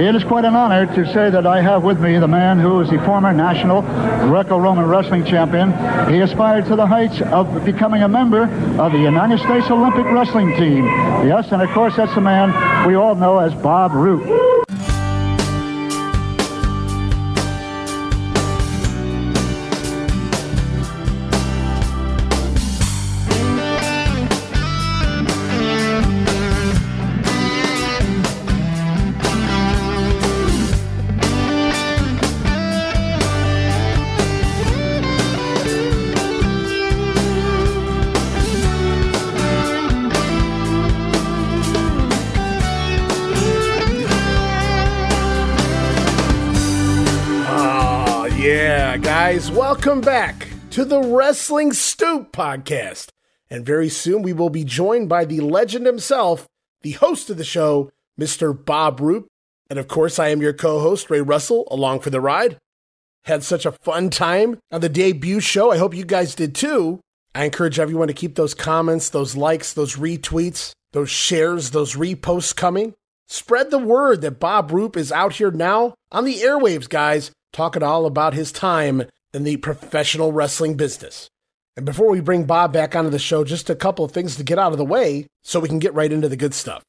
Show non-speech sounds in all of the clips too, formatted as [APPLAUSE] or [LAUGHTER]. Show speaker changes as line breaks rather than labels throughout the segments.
It is quite an honor to say that I have with me the man who is the former national Greco-Roman wrestling champion. He aspired to the heights of becoming a member of the United States Olympic wrestling team. Yes, and of course that's the man we all know as Bob Roop.
Guys. Welcome back to the Wrestling Stoop podcast. And very soon we will be joined by the legend himself, the host of the show, Mr. Bob Roop. And of course, I am your co host, Ray Russell, along for the ride. Had such a fun time on the debut show. I hope you guys did too. I encourage everyone to keep those comments, those likes, those retweets, those shares, those reposts coming. Spread the word that Bob Roop is out here now on the airwaves, guys, talking all about his time in the professional wrestling business. And before we bring Bob back onto the show, just a couple of things to get out of the way so we can get right into the good stuff.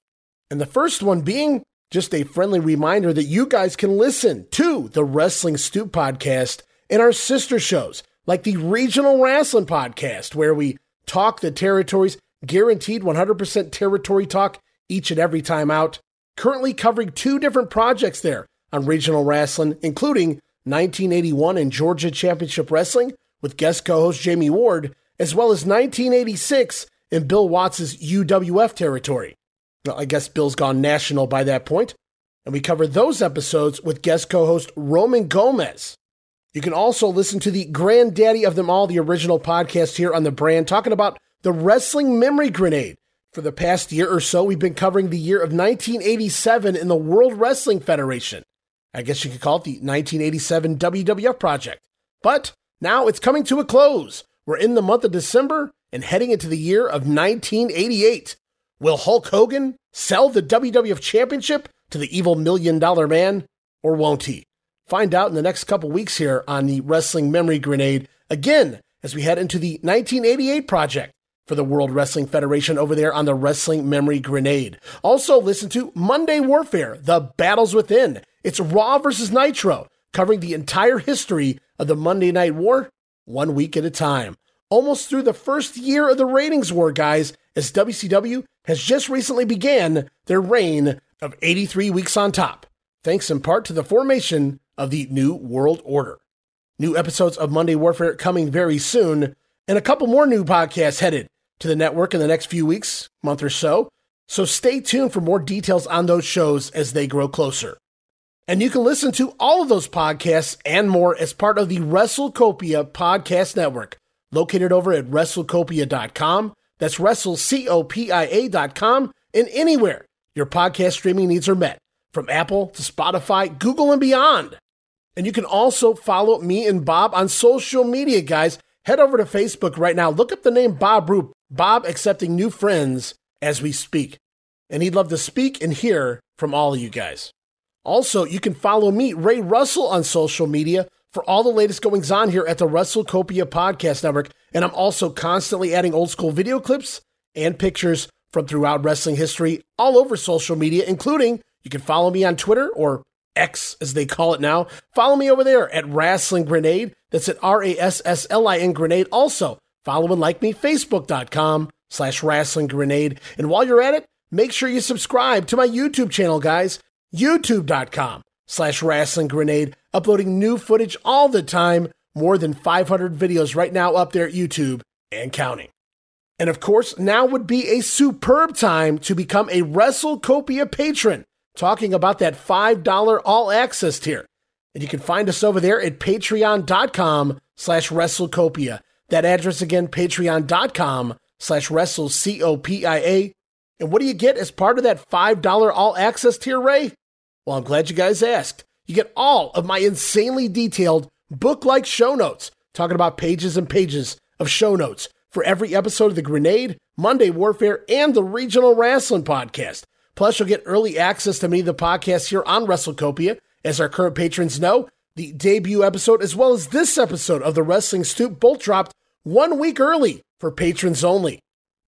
And the first one being just a friendly reminder that you guys can listen to the Wrestling Stoop podcast in our sister shows, like the Regional Wrestling Podcast, where we talk the territories, guaranteed 100% territory talk each and every time out. Currently covering two different projects there on Regional Wrestling, including 1981 in Georgia Championship Wrestling with guest co host Jamie Ward, as well as 1986 in Bill Watts' UWF territory. Well, I guess Bill's gone national by that point, and we cover those episodes with guest co host Roman Gomez. You can also listen to the granddaddy of them all, the original podcast here on the brand, talking about the Wrestling Memory Grenade. For the past year or so, we've been covering the year of 1987 in the World Wrestling Federation. I guess you could call it the 1987 WWF project. But now it's coming to a close. We're in the month of December and heading into the year of 1988. Will Hulk Hogan sell the WWF Championship to the evil million dollar man, or won't he? Find out in the next couple weeks here on the Wrestling Memory Grenade, again, as we head into the 1988 project for the World Wrestling Federation over there on the Wrestling Memory Grenade. Also, listen to Monday Warfare, The Battles Within, it's Raw versus Nitro, covering the entire history of the Monday Night War, one week at a time. Almost through the first year of the ratings war, guys, as WCW has just recently began their reign of 83 weeks on top, thanks in part to the formation of the New World Order. New episodes of Monday Warfare coming very soon, and a couple more new podcasts headed to the network in the next few weeks, month or so. So stay tuned for more details on those shows as they grow closer. And you can listen to all of those podcasts and more as part of the WrestleCopia Podcast Network, located over at WrestleCopia.com. That's WrestleCopia.com and anywhere your podcast streaming needs are met, from Apple to Spotify, Google, and beyond. And you can also follow me and Bob on social media, guys. Head over to Facebook right now. Look up the name Bob Roop. Bob accepting new friends as we speak. And he'd love to speak and hear from all of you guys. Also, you can follow me, Ray Russell, on social media for all the latest goings on here at the WrestleCopia Podcast Network. And I'm also constantly adding old school video clips and pictures from throughout wrestling history all over social media, including you can follow me on Twitter or X as they call it now. Follow me over there at Wrestling Grenade. That's at R A S S L I N Grenade. Also, follow and like me, Facebook.com slash Wrestling Grenade. And while you're at it, make sure you subscribe to my YouTube channel, guys youtube.com slash wrestling grenade, uploading new footage all the time, more than 500 videos right now up there at YouTube and counting. And of course, now would be a superb time to become a WrestleCopia patron, talking about that $5 all access tier. And you can find us over there at patreon.com slash WrestleCopia. That address again, patreon.com slash WrestleCopia. And what do you get as part of that $5 all access tier, Ray? Well, I'm glad you guys asked. You get all of my insanely detailed book like show notes, talking about pages and pages of show notes for every episode of The Grenade, Monday Warfare, and the Regional Wrestling Podcast. Plus, you'll get early access to many of the podcasts here on WrestleCopia. As our current patrons know, the debut episode as well as this episode of the Wrestling Stoop both dropped one week early for patrons only.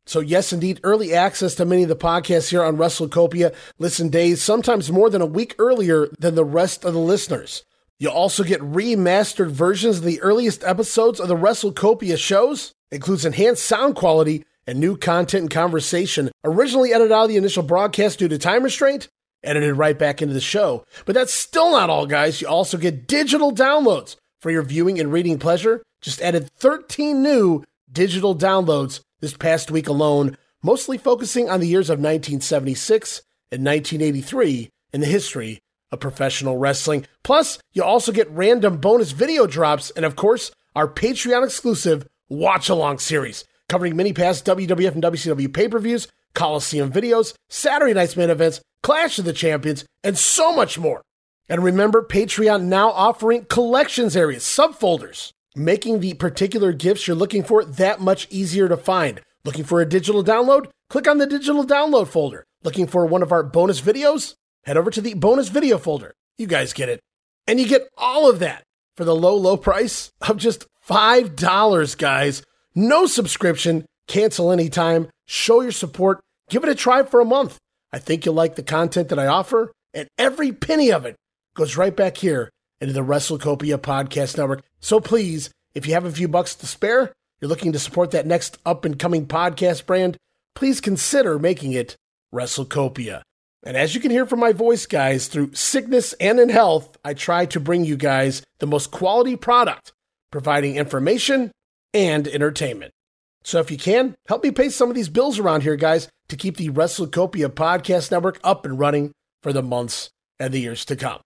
So, yes, indeed, early access to many of the podcasts here on WrestleCopia listen days, sometimes more than a week earlier than the rest of the listeners. You'll also get remastered versions of the earliest episodes of the WrestleCopia shows, includes enhanced sound quality and new content and conversation, originally edited out of the initial broadcast due to time restraint, edited right back into the show. But that's still not all, guys. You also get digital downloads for your viewing and reading pleasure. Just added 13 new digital downloads this past week alone, mostly focusing on the years of 1976 and 1983 in the history of professional wrestling. Plus, you'll also get random bonus video drops and, of course, our Patreon exclusive watch along series covering many past WWF and WCW pay per views, Coliseum videos, Saturday night's main events, Clash of the Champions, and so much more. And remember, Patreon now offering collections areas, subfolders, making the particular gifts you're looking for that much easier to find. Looking for a digital download? Click on the digital download folder. Looking for one of our bonus videos? Head over to the bonus video folder. You guys get it. And you get all of that for the low, low price of just $5, guys. No subscription, cancel anytime, show your support, give it a try for a month. I think you'll like the content that I offer, and every penny of it goes right back here into the WrestleCopia Podcast Network. So please, if you have a few bucks to spare, you're looking to support that next up and coming podcast brand, please consider making it WrestleCopia. And as you can hear from my voice, guys, through sickness and in health, I try to bring you guys the most quality product, providing information and entertainment. So if you can, help me pay some of these bills around here, guys, to keep the WrestleCopia Podcast Network up and running for the months and the years to come.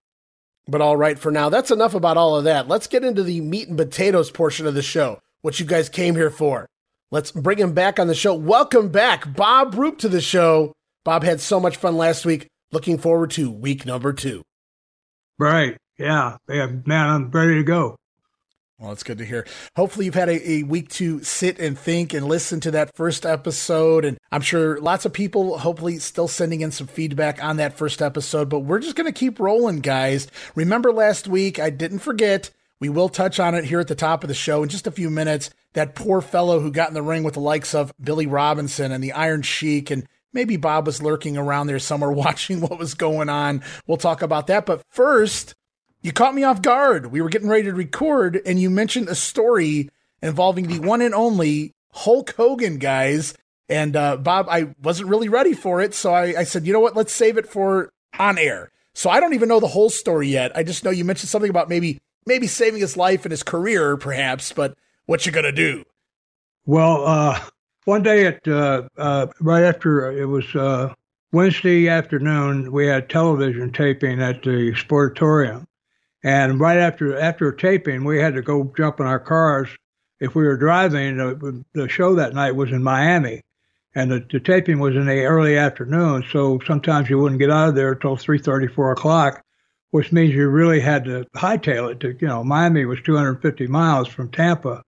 But all right, for now, that's enough about all of that. Let's get into the meat and potatoes portion of the show, what you guys came here for. Let's bring him back on the show. Welcome back, Bob Roop, to the show. Bob had so much fun last week. Looking forward to week number two.
Right. Yeah. yeah. Man, I'm ready to go.
Well, it's good to hear. Hopefully, you've had a, a, week to sit and think and listen to that first episode. And I'm sure lots of people, hopefully, still sending in some feedback on that first episode. But we're just going to keep rolling, guys. Remember last week, I didn't forget. We will touch on it here at the top of the show in just a few minutes. That poor fellow who got in the ring with the likes of Billy Robinson and the Iron Sheik. And maybe Bob was lurking around there somewhere [LAUGHS] watching what was going on. We'll talk about that. But first, you caught me off guard. We were getting ready to record, and you mentioned a story involving the one and only Hulk Hogan, guys. And uh, Bob, I wasn't really ready for it, so I, I said, you know what? Let's save it for on air. So I don't even know the whole story yet. I just know you mentioned something about maybe maybe saving his life and his career, perhaps. But what you gonna do?
Well, uh, one day at uh, uh, right after it was uh, Wednesday afternoon, we had television taping at the Sportatorium, and right after after taping, we had to go jump in our cars. If we were driving, the, the show that night was in Miami, and the, the, taping was in the early afternoon. So sometimes you wouldn't get out of there until three thirty, four o'clock, which means you really had to hightail it. To you know, Miami was 250 miles from Tampa,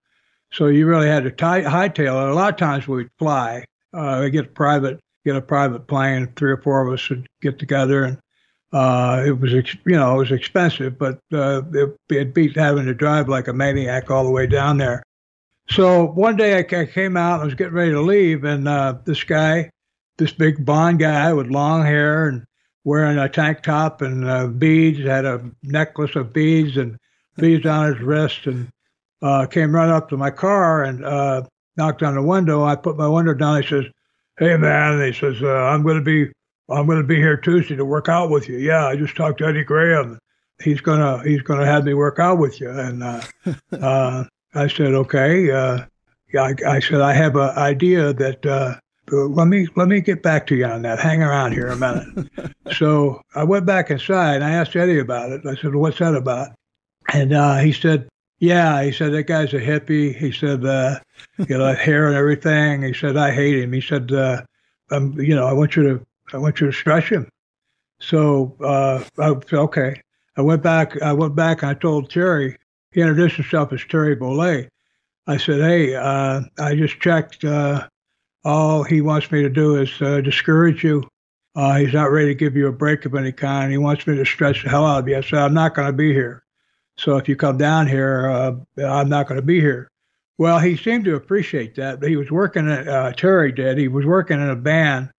so you really had to tie, hightail it. A lot of times we'd fly, uh, get a private get a private plane. Three or four of us would get together and uh, it was, you know, it was expensive, but uh, it, it beat having to drive like a maniac all the way down there. So one day I, I came out, I was getting ready to leave, and uh, this guy, this big blonde guy with long hair and wearing a tank top and uh, beads, had a necklace of beads and beads on his wrist, and uh, came right up to my car and uh, knocked on the window. I put my window down. He says, "Hey man," he says, "I'm going to be I'm going to be here Tuesday to work out with you. Yeah, I just talked to Eddie Graham. He's gonna he's gonna have me work out with you. And uh, [LAUGHS] uh, I said, okay. Uh, yeah, I, I, said I have an idea that. Uh, let me let me get back to you on that. Hang around here a minute. [LAUGHS] so I went back inside and I asked Eddie about it. I said, "What's that about?" And uh, he said, "Yeah." He said that guy's a hippie. He said, uh, "You know, hair and everything." He said, "I hate him." He said, uh, um, "You know, I want you to I went you to stretch him. So uh, I, okay. I went back. I went back. I told Terry. He introduced himself as Terry Bollea. I said, "Hey, uh, I just checked. Uh, all he wants me to do is uh, discourage you. Uh, he's not ready to give you a break of any kind. He wants me to stretch the hell out of you. I said, I'm not going to be here. So if you come down here, uh, I'm not going to be here. Well, he seemed to appreciate that. He was working at, Terry did. He was working in a band.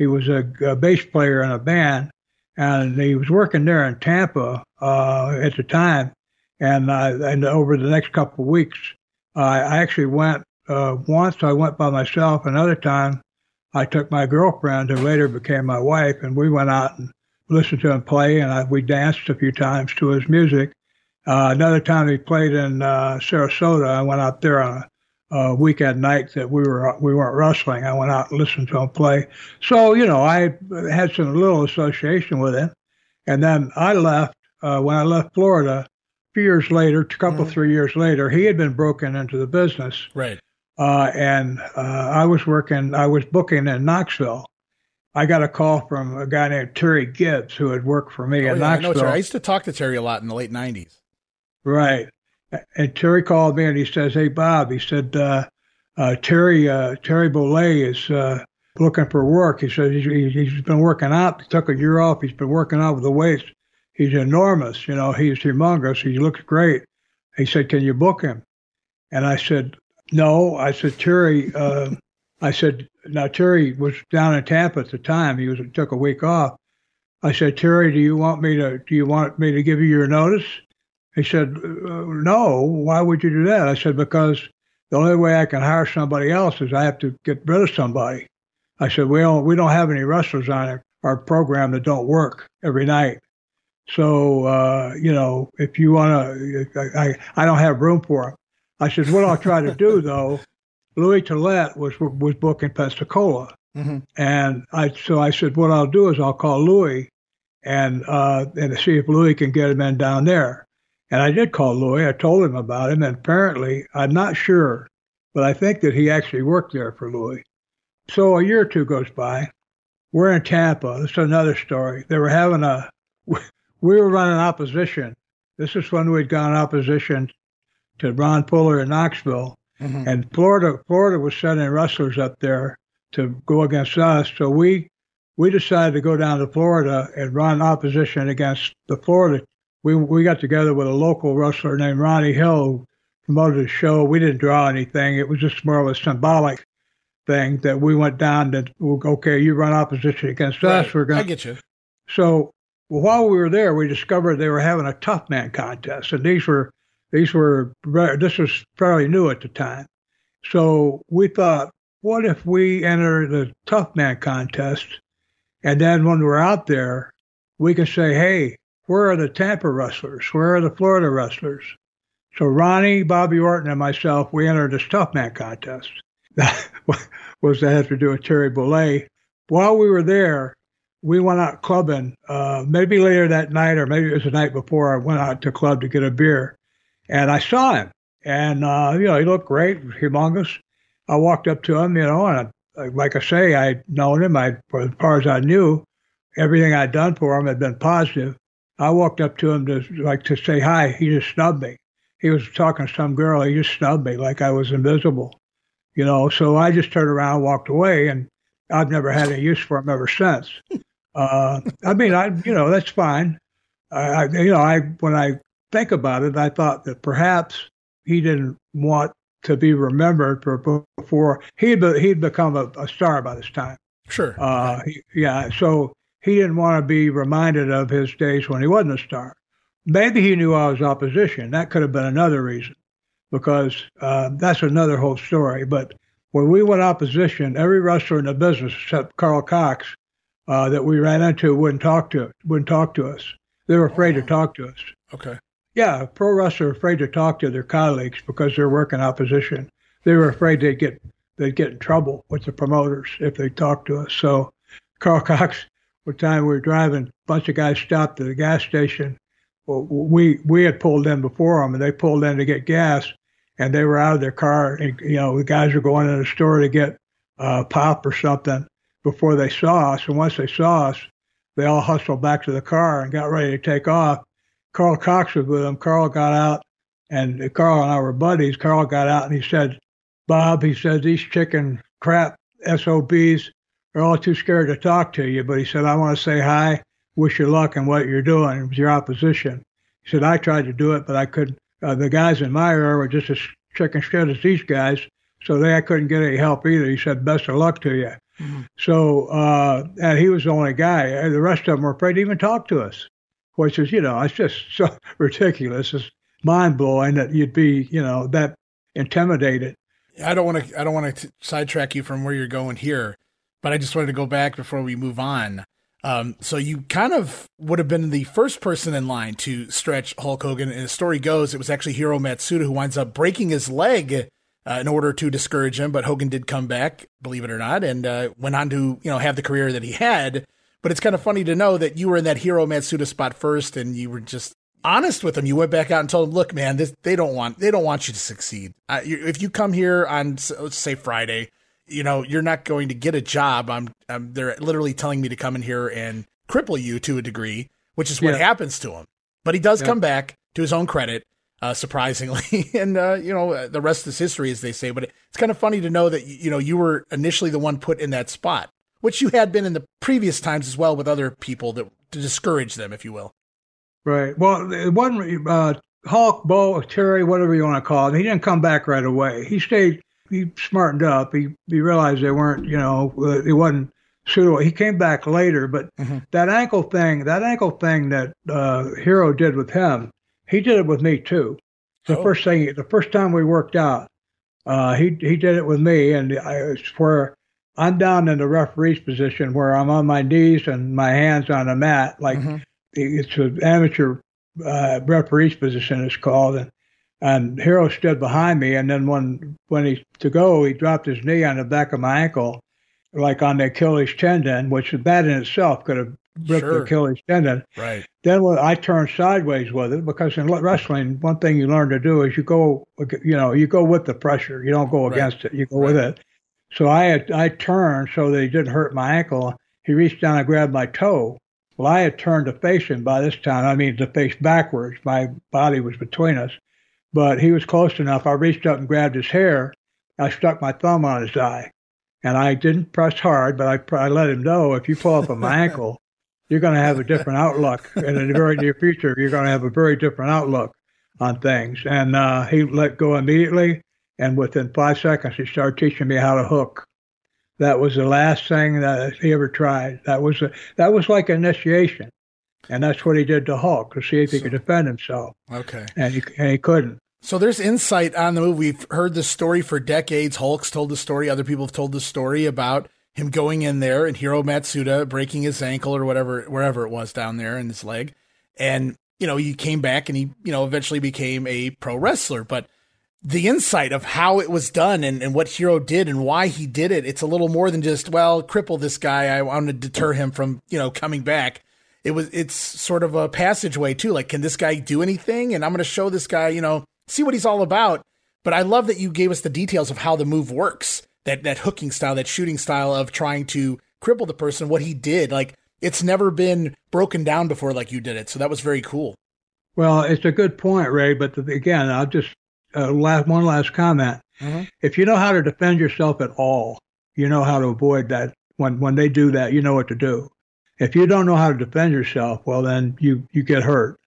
He was a, a bass player in a band, and he was working there in Tampa uh, at the time. And, and over the next couple of weeks, I actually went uh, once. I went by myself. Another time, I took my girlfriend, who later became my wife, and we went out and listened to him play, and I, we danced a few times to his music. Uh, another time he played in uh, Sarasota, I went out there on a, a, weekend night that we were we weren't wrestling. I went out and listened to him play. So you know, I had some little association with him. And then I left uh, when I left Florida. A few years later, a couple mm-hmm. three years later, he had been broken into the business.
Right.
Uh, and uh, I was working. I was booking in Knoxville. I got a call from a guy named Terry Gibbs who had worked for me oh, in yeah, Knoxville.
I, I used to talk to Terry a lot in the late '90s.
Right. And Terry called me and he says, "Hey Bob," he said, uh, uh, "Terry uh, Terry Bollea is uh, looking for work." He said he's, he's been working out. He took a year off. He's been working out with the weights. He's enormous. You know, he's humongous. He looks great. He said, "Can you book him?" And I said, "No." I said, "Terry." Uh, [LAUGHS] I said, "Now Terry was down in Tampa at the time. He was took a week off." I said, "Terry, do you want me to? Do you want me to give you your notice?" He said, uh, No, why would you do that? I said, Because the only way I can hire somebody else is I have to get rid of somebody. I said, We don't, we don't have any wrestlers on our, our program that don't work every night. So, uh, you know, if you want to, I, I don't have room for them. I said, What I'll try to do, [LAUGHS] though, Louis Tillet was, was booking Pensacola. Mm-hmm. And I, so I said, What I'll do is I'll call Louis and, uh, and see if Louis can get him in down there. And I did call Louis. I told him about him, and apparently, I'm not sure, but I think that he actually worked there for Louis. So a year or two goes by. We're in Tampa. This is another story. They were having a, [LAUGHS] we were running opposition. This is when we'd gone opposition to Ron Fuller in Knoxville, mm-hmm. and Florida, Florida was sending wrestlers up there to go against us. So we, we decided to go down to Florida and run opposition against the Florida we we got together with a local wrestler named Ronnie Hill who promoted the show. We didn't draw anything. It was just more of a symbolic thing that we went down to okay, you run opposition against right. us. We're going.
I get you.
So well, while we were there, we discovered they were having a tough man contest, and these were these were this was fairly new at the time. So we thought, what if we enter the tough man contest, and then when we're out there, we can say, hey, where are the Tampa wrestlers? Where are the Florida wrestlers? So Ronnie, Bobby Orton, and myself, we entered this tough man contest. [LAUGHS] That was that had to do with Terry Bollea. While we were there, we went out clubbing. Uh, maybe later that night, or maybe it was the night before. I went out to club to get a beer, and I saw him. And uh, you know, he looked great, humongous. I walked up to him, you know, and I, like I say, I'd known him. I, as far as I knew, everything I'd done for him had been positive. I walked up to him to like to say hi. He just snubbed me. He was talking to some girl. He just snubbed me like I was invisible, you know. So I just turned around, walked away, and I've never had any use for him ever since. [LAUGHS] Uh, I mean, I you know that's fine. I, I you know I when I think about it, I thought that perhaps he didn't want to be remembered for before he'd he'd become a, a star by this time.
Sure.
Uh, he, yeah. So he didn't want to be reminded of his days when he wasn't a star. Maybe he knew I was opposition. That could have been another reason, because uh, that's another whole story. But when we went opposition, every wrestler in the business except Karl Kox uh, that we ran into wouldn't talk to wouldn't talk to us. They were afraid to talk to us.
Okay.
Yeah, pro wrestlers are afraid to talk to their colleagues because they're working opposition. They were afraid they'd get they'd get in trouble with the promoters if they talked to us. So Karl Kox one time we were driving, a bunch of guys stopped at a gas station. Well, we we had pulled in before them, and they pulled in to get gas, and they were out of their car. And you know, the guys were going in the store to get uh, pop or something before they saw us. And once they saw us, they all hustled back to the car and got ready to take off. Karl Kox was with them. Karl got out, and Karl and I were buddies. Karl got out and he said, "Bob," he said, "these chicken crap SOBs they're all too scared to talk to you. But he said, I want to say hi, wish you luck in what you're doing. It was your opposition. He said, I tried to do it, but I couldn't. Uh, the guys in my era were just as chicken shit as these guys, so they I couldn't get any help either. He said, best of luck to you. Mm-hmm. So, uh, and he was the only guy. The rest of them were afraid to even talk to us, which is, you know, it's just [LAUGHS] so ridiculous. It's mind blowing that you'd be, you know, that intimidated.
I don't want to. I don't want to sidetrack you from where you're going here, but I just wanted to go back before we move on. Um, so you kind of would have been the first person in line to stretch Hulk Hogan. And the story goes, it was actually Hiro Matsuda who winds up breaking his leg uh, in order to discourage him. But Hogan did come back, believe it or not, and uh, went on to you know have the career that he had. But it's kind of funny to know that you were in that Hiro Matsuda spot first, and you were just honest with him. You went back out and told him, "Look, man, this, they don't want they don't want you to succeed. Uh, you, if you come here on let's say Friday, you know you're not going to get a job. I'm, I'm they're literally telling me to come in here and cripple you to a degree, which is what yeah. happens to him. But he does yeah. come back to his own credit, uh, surprisingly, [LAUGHS] and uh, you know the rest is history, as they say. But it's kind of funny to know that you know you were initially the one put in that spot, which you had been in the previous times as well with other people that to discourage them, if you will.
Right. Well, it wasn't uh, Hulk, Bo, Terry, whatever you want to call it. He didn't come back right away. He stayed. He smartened up. He he realized they weren't. You know, uh, it wasn't suitable. He came back later, but mm-hmm. that ankle thing, that ankle thing that uh, Hiro did with him, he did it with me too. The oh. first thing, the first time we worked out, uh, he he did it with me, and I where I'm down in the referee's position where I'm on my knees and my hands on the mat, like. Mm-hmm it's an amateur uh, referee's position, it's called. And, and Hiro stood behind me, and then when when he to go, he dropped his knee on the back of my ankle, like on the Achilles tendon, which that in itself could have ripped sure. the Achilles tendon.
Right.
Then when I turned sideways with it because in wrestling, one thing you learn to do is you go, you know, you go with the pressure. You don't go against right. it. You go right. with it. So I had, I turned so that he didn't hurt my ankle. He reached down and grabbed my toe, well, I had turned to face him by this time. I mean, to face backwards. My body was between us. But he was close enough. I reached up and grabbed his hair. I stuck my thumb on his eye. And I didn't press hard, but I, I let him know if you pull up on my ankle, [LAUGHS] you're going to have a different outlook. And in the very near future, you're going to have a very different outlook on things. And uh, he let go immediately. And within five seconds, he started teaching me how to hook. That was the last thing that he ever tried. That was a, that was like initiation, and that's what he did to Hulk to see if he so, could defend himself.
Okay,
and he, and he couldn't.
So there's insight on the movie. We've heard the story for decades. Hulk's told the story. Other people have told the story about him going in there and Hiro Matsuda breaking his ankle or whatever, wherever it was down there in his leg. And, you know, he came back and he, you know, eventually became a pro wrestler. But the insight of how it was done and, and what Hiro did and why he did it. It's a little more than just, well, cripple this guy. I want to deter him from, you know, coming back. It was, it's sort of a passageway too. Like, can this guy do anything? And I'm going to show this guy, you know, see what he's all about. But I love that you gave us the details of how the move works, that, that hooking style, that shooting style of trying to cripple the person, what he did. Like, it's never been broken down before like you did it. So that was very cool.
Well, it's a good point, Ray. But the, again, I'll just uh, last one last comment. Mm-hmm. If you know how to defend yourself at all, you know how to avoid that. When when they do that, you know what to do. If you don't know how to defend yourself, well, then you you get hurt.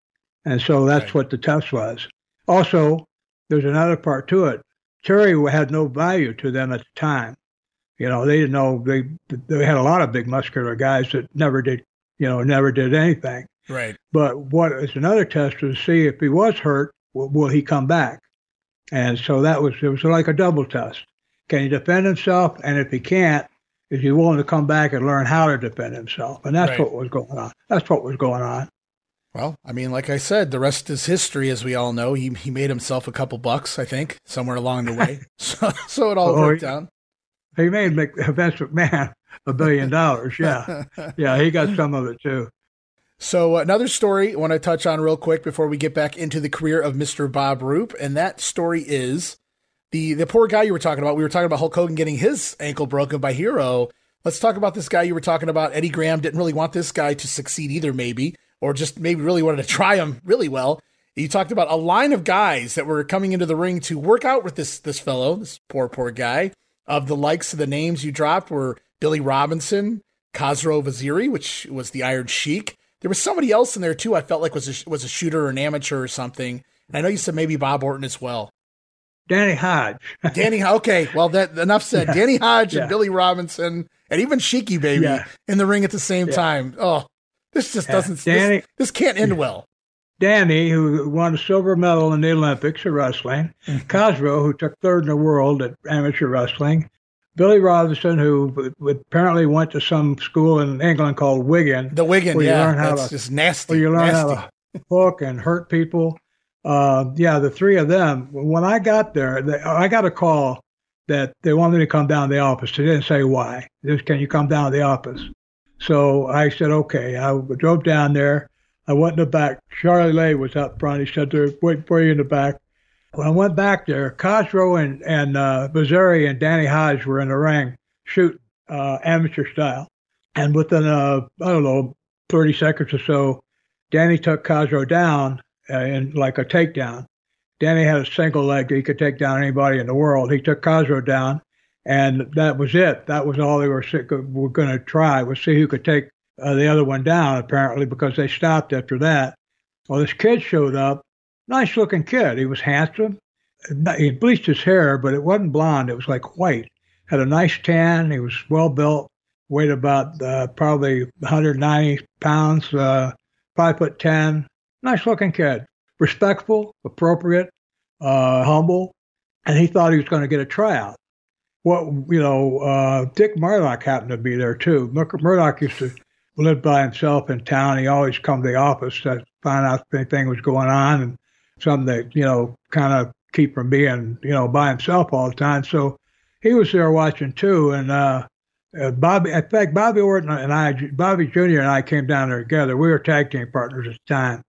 And so that's right. what the test was. Also, there's another part to it. Terry had no value to them at the time. You know, they didn't know they they had a lot of big muscular guys that never did, you know, never did anything.
Right.
But what is another test to see if he was hurt, will, will he come back? And so that was it was like a double test. Can he defend himself? And if he can't, is he willing to come back and learn how to defend himself? And that's right. what was going on. That's what was going on.
Well, I mean, like I said, the rest is history, as we all know. He he made himself a couple bucks, I think, somewhere along the way. [LAUGHS] [LAUGHS] so, so it all oh, worked
he,
out.
He made [LAUGHS] Vince McMahon a billion dollars. Yeah, yeah, he got some of it too.
So, another story I want to touch on real quick before we get back into the career of Mr. Bob Roop, and that story is the the poor guy you were talking about. We were talking about Hulk Hogan getting his ankle broken by Hiro. Let's talk about this guy you were talking about. Eddie Graham didn't really want this guy to succeed either, maybe, or just maybe really wanted to try him really well. You talked about a line of guys that were coming into the ring to work out with this this fellow, this poor poor guy. Of the likes of the names you dropped were Billy Robinson, Khosrow Vaziri, which was the Iron Sheik. There was somebody else in there too. I felt like was a, was a shooter or an amateur or something. And I know you said maybe Bob Orton as well.
Danny Hodge. [LAUGHS]
Danny, okay. Well, that enough said. Yeah. Danny Hodge yeah. and Billy Robinson and even Sheiky Baby yeah. in the ring at the same time. Oh, this just doesn't. Danny, this, this can't end well.
Danny, who won a silver medal in the Olympics of wrestling, mm-hmm. Who took third in the world at amateur wrestling, Billy Robinson, who apparently went to some school in England called Wigan.
The Wigan, where you yeah, learn how that's to, just nasty.
Where you learn
nasty.
how to hook and hurt people. Uh, yeah, the three of them. When I got there, they, I got a call that they wanted me to come down to the office. They didn't say why. Just can you come down to the office? So I said okay. I drove down there. I went in the back. Charlie Lay was up front. He said they're waiting for you in the back. When I went back there, Khosrow and and uh, Vaziri and Danny Hodge were in the ring shooting uh, amateur style, and within uh, I don't know 30 seconds or so, Danny took Khosrow down uh, in like a takedown. Danny had a single leg that he could take down anybody in the world. He took Khosrow down, and that was it. That was all they were were going to try was see who could take uh, the other one down. Apparently, because they stopped after that. Well, this kid showed up. Nice looking kid. He was handsome. He bleached his hair, but it wasn't blonde. It was like white. Had a nice tan. He was well built. Weighed about uh, probably 190 pounds. Uh, five foot ten. Nice looking kid. Respectful, appropriate, uh, humble, and he thought he was going to get a tryout. What you know, uh, Dick Murdoch happened to be there too. Murdoch used to live by himself in town. He always come to the office to find out if anything was going on and something that you know kind of keep from being you know by himself all the time. So he was there watching too, and uh, uh, Bobby. In fact, Bobby Orton and I, Bobby Jr. and I came down there together. We were tag team partners at the time.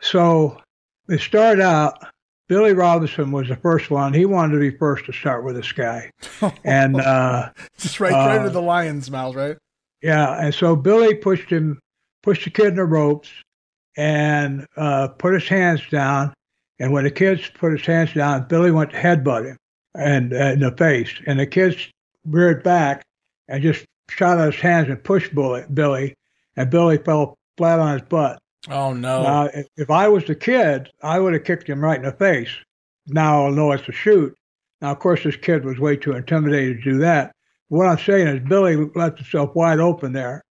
So it started out. Billy Robinson was the first one. He wanted to be first to start with this guy, [LAUGHS] and uh,
just right, uh, right to the lion's mouth, right?
Yeah, and so Billy pushed him, pushed the kid in the ropes, and uh, put his hands down. And when the kids put his hands down, Billy went to headbutt him and uh, in the face, and the kids reared back and just shot out his hands and pushed Billy, Billy, and Billy fell flat on his butt.
Oh no!
Now, if I was the kid, I would have kicked him right in the face. Now I'll know it's a shoot. Now, of course, this kid was way too intimidated to do that. What I'm saying is, Billy left himself wide open there.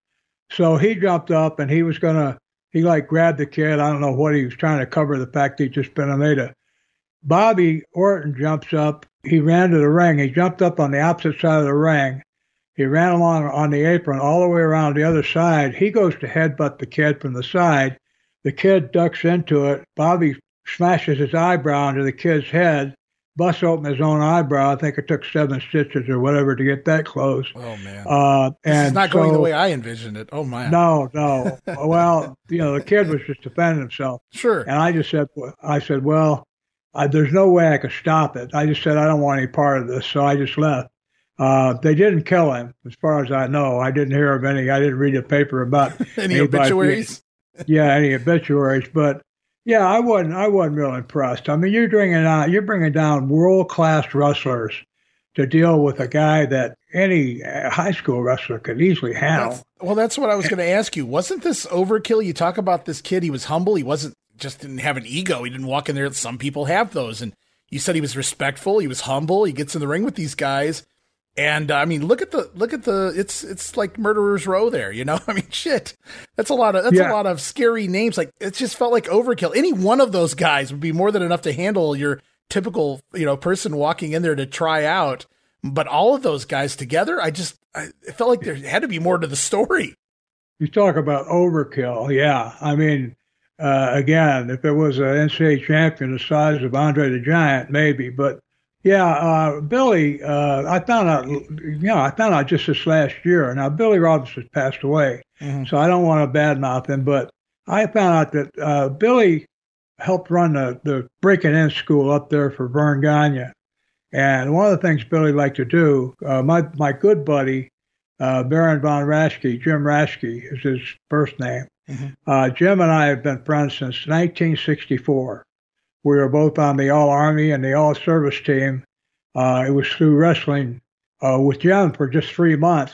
So he jumped up and he was gonna. He like grabbed the kid. I don't know what he was trying to cover the fact he just been a. Bobby Orton jumps up. He ran to the ring. He jumped up on the opposite side of the ring he ran along on the apron all the way around the other side. He goes to headbutt the kid from the side. The kid ducks into it. Bobby smashes his eyebrow into the kid's head, busts open his own eyebrow. I think it took seven stitches or whatever to get that close.
Oh man! Uh, and it's not so, going the way I envisioned it. Oh my!
No, no. [LAUGHS] well, you know, the kid was just defending himself.
Sure.
And I just said, I said, well, I, there's no way I could stop it. I just said I don't want any part of this, so I just left. Uh, they didn't kill him, as far as I know. I didn't hear of any. I didn't read a paper about [LAUGHS]
any obituaries.
yeah, any obituaries. But yeah, I wasn't. I wasn't real impressed. I mean, you're bringing out you're bringing down world class wrestlers to deal with a guy that any uh, high school wrestler could easily handle.
That's, well, that's what I was going to ask you. Wasn't this overkill? You talk about this kid. He was humble. He wasn't just didn't have an ego. He didn't walk in there. Some people have those, and you said he was respectful. He was humble. He gets in the ring with these guys and uh, I mean, look at the look at the it's it's like murderers row there, you know. [LAUGHS] I mean, shit, that's a lot of that's yeah. a lot of scary names. Like it just felt like overkill. Any one of those guys would be more than enough to handle your typical you know person walking in there to try out. But all of those guys together, I just I, it felt like there had to be more to the story.
You talk about overkill, yeah. I mean, uh, again, if it was an NCAA champion the size of Andre the Giant, maybe, but yeah, uh, Billy, uh, I found out, you know, I found out just this last year. Now, Billy Robinson passed away, mm-hmm. so I don't want to badmouth him, but I found out that uh, Billy helped run the, the breaking in school up there for Verne Gagne. And one of the things Billy liked to do, uh, my, my good buddy, uh, Baron von Raschke, Jim Raschke is his first name. Mm-hmm. Uh, Jim and I have been friends since 1964. We were both on the All Army and the All Service team. Uh, it was through wrestling uh, with Jim for just three months.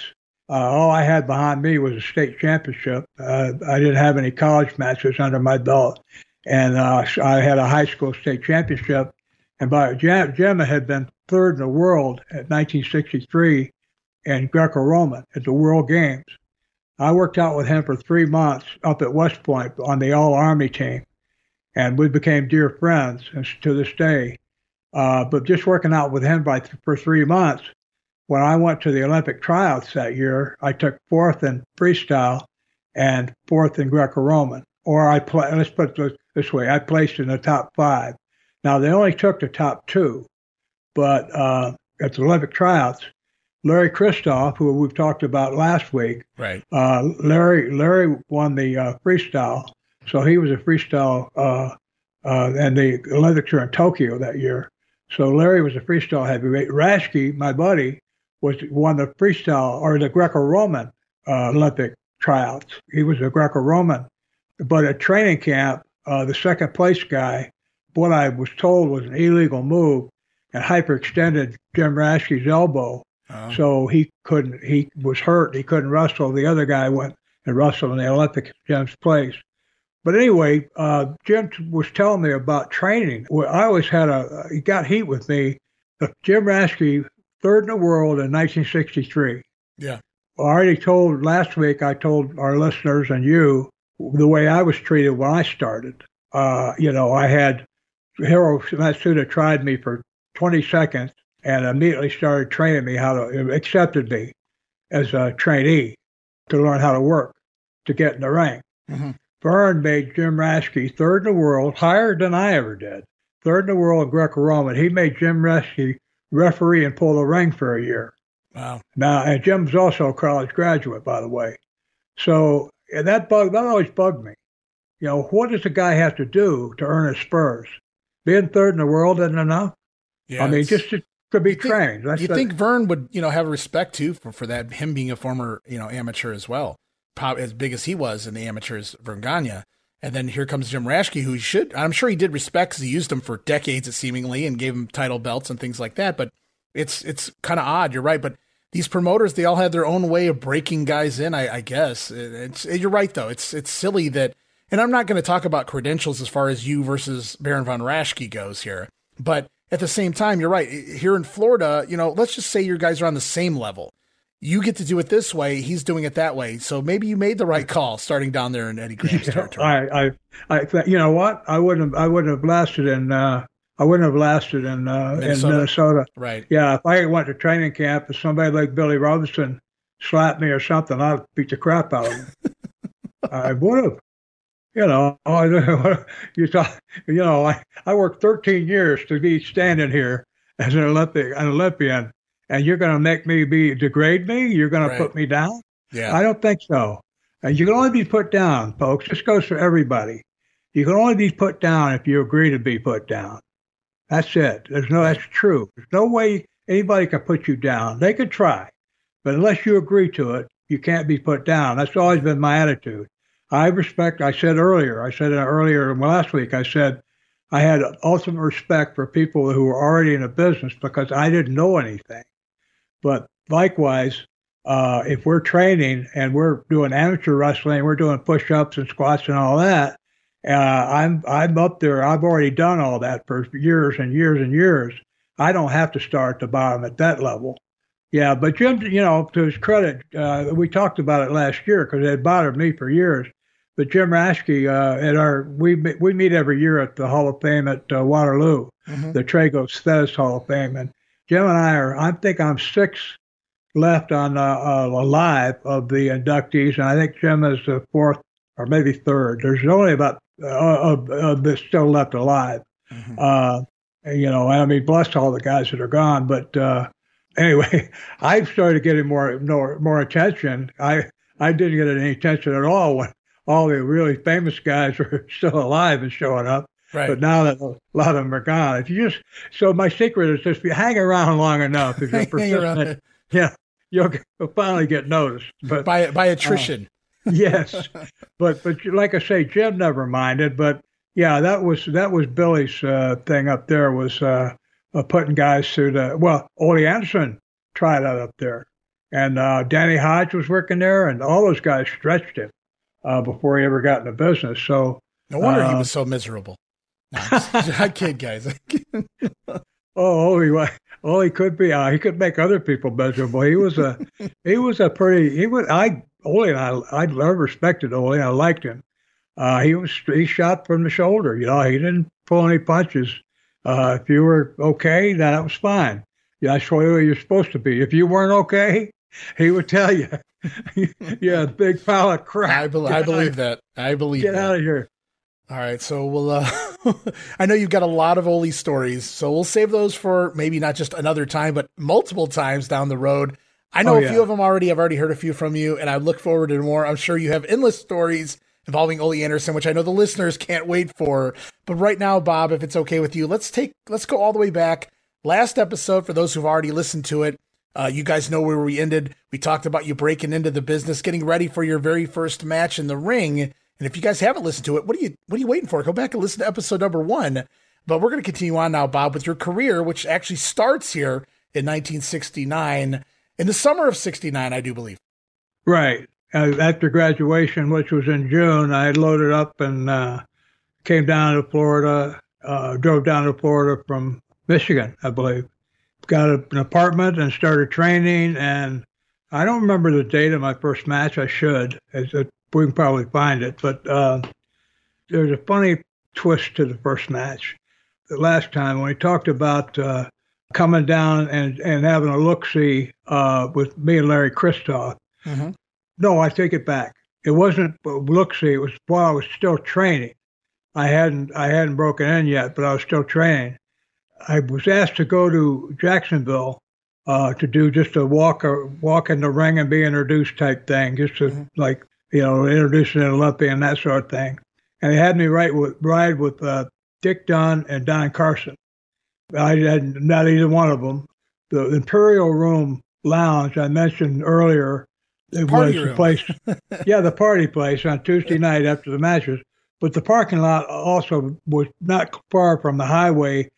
Uh, all I had behind me was a state championship. Uh, I didn't have any college matches under my belt, and uh, I had a high school state championship. And by Jim had been third in the world at 1963 in Greco-Roman at the World Games. I worked out with him for three months up at West Point on the All Army team, and we became dear friends to this day. Uh, but just working out with him by th- for three months, when I went to the Olympic tryouts that year, I took fourth in freestyle and fourth in Greco-Roman. Or I play, let's put it this way: I placed in the top five. Now they only took the top two, but uh, at the Olympic tryouts, Larry Kristoff, who we've talked about last week,
right?
Uh, Larry Larry won the uh, freestyle, so he was a freestyle uh, uh and the Olympics were in Tokyo that year. So Larry was a freestyle heavyweight. Raschke, my buddy, was won the freestyle or the Greco-Roman uh, Olympic tryouts. He was a Greco-Roman, but at training camp, uh, the second place guy, what I was told was an illegal move, and hyperextended Jim Raschke's elbow uh-huh. So he couldn't. He was hurt. He couldn't wrestle. The other guy went and wrestled in the Olympic Jim's place. But anyway, uh, Jim was telling me about training. Well, I always had a. He got heat with me. Jim Raschke, third in the world in 1963.
Yeah.
I already told last week. I told our listeners and you the way I was treated when I started. Uh, you know, I had Hiro Matsuda tried me for 20 seconds and immediately started training me how to accepted me as a trainee to learn how to work to get in the ring. Mm-hmm. Verne made Jim Raschke third in the world, higher than I ever did. Third in the world Greco-Roman. He made Jim Raschke referee and pull the ring for a year.
Wow.
Now, and Jim's also a college graduate, by the way. So and that bug that always bugged me. You know, what does a guy have to do to earn his spurs? Being third in the world isn't enough. Yeah, I mean, just to could be trained.
you think Verne would, you know, have respect too for, for that, him being a former, you know, amateur as well, probably as big as he was in the amateurs, Gagne. And then here comes Jim Raschke, who should, I'm sure he did respect because he used him for decades seemingly and gave him title belts and things like that. But it's, it's kind of odd. You're right. But these promoters, they all have their own way of breaking guys in, I, I guess. It's, you're right though. It's, it's silly that, and I'm not going to talk about credentials as far as you versus Baron von Raschke goes here, but at the same time, you're right. Here in Florida, you know, let's just say your guys are on the same level. You get to do it this way. He's doing it that way. So maybe you made the right call starting down there in Eddie Graham's yeah, territory.
I, I, I, you know what? I wouldn't have, I wouldn't have lasted in, uh, I wouldn't have lasted in, uh, Minnesota? in Minnesota.
Right.
Yeah. If I went to training camp and somebody like Billy Robinson slapped me or something, I'd beat the crap out of him. [LAUGHS] I would have you know, [LAUGHS] you talk, you know, I, I worked 13 years to be standing here as an Olympic, an Olympian, and you're going to make me be degrade me? You're going right. to put me down?
Yeah.
I don't think so. And you can only be put down, folks. This goes for everybody. You can only be put down if you agree to be put down. That's it. There's no, that's true. There's no way anybody can put you down. They could try, but unless you agree to it, you can't be put down. That's always been my attitude. I respect, I said earlier, I said earlier last week, I said I had ultimate respect for people who were already in a business because I didn't know anything. But likewise, uh, if we're training and we're doing amateur wrestling, we're doing push-ups and squats and all that, uh, I'm I'm up there. I've already done all that for years and years and years. I don't have to start at the bottom at that level. Yeah, but Jim, you know, to his credit, uh, we talked about it last year because it had bothered me for years. But Jim Raschke, uh, at our we we meet every year at the Hall of Fame at uh, Waterloo, mm-hmm. the Tragos Thesz Hall of Fame, and Jim and I are. I think I'm six left on uh, uh, alive of the inductees, and I think Jim is the fourth or maybe third. There's only about uh, of, of this still left alive. Mm-hmm. Uh, you know, I mean, bless all the guys that are gone, but uh, anyway, [LAUGHS] I started getting more more more attention. I I didn't get any attention at all when all the really famous guys [LAUGHS] were still alive and showing up.
Right.
But now that a lot of them are gone, if you just so my secret is just be hang around long enough. If you're [LAUGHS] persistent, yeah, you'll, you'll, finally get noticed. But
by by attrition.
Uh, [LAUGHS] yes, [LAUGHS] but but like I say, Jim never minded. But yeah, that was that was Billy's uh, thing up there was uh, uh, putting guys through the well. Ole Anderson tried out up there, and uh, Danny Hodge was working there, and all those guys stretched him uh, before he ever got in the business. So
no wonder he
uh,
was so miserable. No, [LAUGHS] I kid, guys. [LAUGHS]
oh, he wa- oh, he could be. Uh, he could make other people miserable. He was a, [LAUGHS] he was a pretty. He was. I Ole and I. I love respected Ole. I liked him. Uh, he was. He shot from the shoulder. You know, he didn't pull any punches. Uh, if you were okay, then that was fine. Yeah, that's the way you're supposed to be. If you weren't okay, he would tell you. yeah, big pile of crap.
I, be- I believe that. I believe that.
Get
that.
out of here.
All right, so we'll. Uh, [LAUGHS] I know you've got a lot of Ole stories, so we'll save those for maybe not just another time, but multiple times down the road. I know
Oh,
a
yeah.
few of them already. I've already heard a few from you, and I look forward to more. I'm sure you have endless stories involving Ole Anderson, which I know the listeners can't wait for. But right now, Bob, if it's okay with you, let's take let's go all the way back. Last episode, for those who've already listened to it, uh, you guys know where we ended. We talked about you breaking into the business, getting ready for your very first match in the ring. And if you guys haven't listened to it, what are you what are you waiting for? Go back and listen to episode number one. But we're going to continue on now, Bob, with your career, which actually starts here in 1969, in the summer of '69, I do believe.
Right. Uh, after graduation, which was in June, I loaded up and uh, came down to Florida, uh, drove down to Florida from Michigan, I believe. Got a, an apartment and started training. And I don't remember the date of my first match. I should. It's a, we can probably find it. But uh, there's a funny twist to the first match. The last time when we talked about uh, coming down and, and having a look see uh, with me and Larry Kristoff.
Mm-hmm.
No, I take it back. It wasn't look see. It was while I was still training. I hadn't I hadn't broken in yet, but I was still training. I was asked to go to Jacksonville uh, to do just a walk a walk in the ring and be introduced type thing, just to
Mhm.
like you know introducing an Olympian that sort of thing. And they had me ride with ride with uh, Dick Dunn and Don Carson. I had not either one of them. The Imperial Room Lounge I mentioned earlier. It
Party
was
room.
the place, [LAUGHS] yeah, the party place on Tuesday night after the matches. But the parking lot also was not far from the highway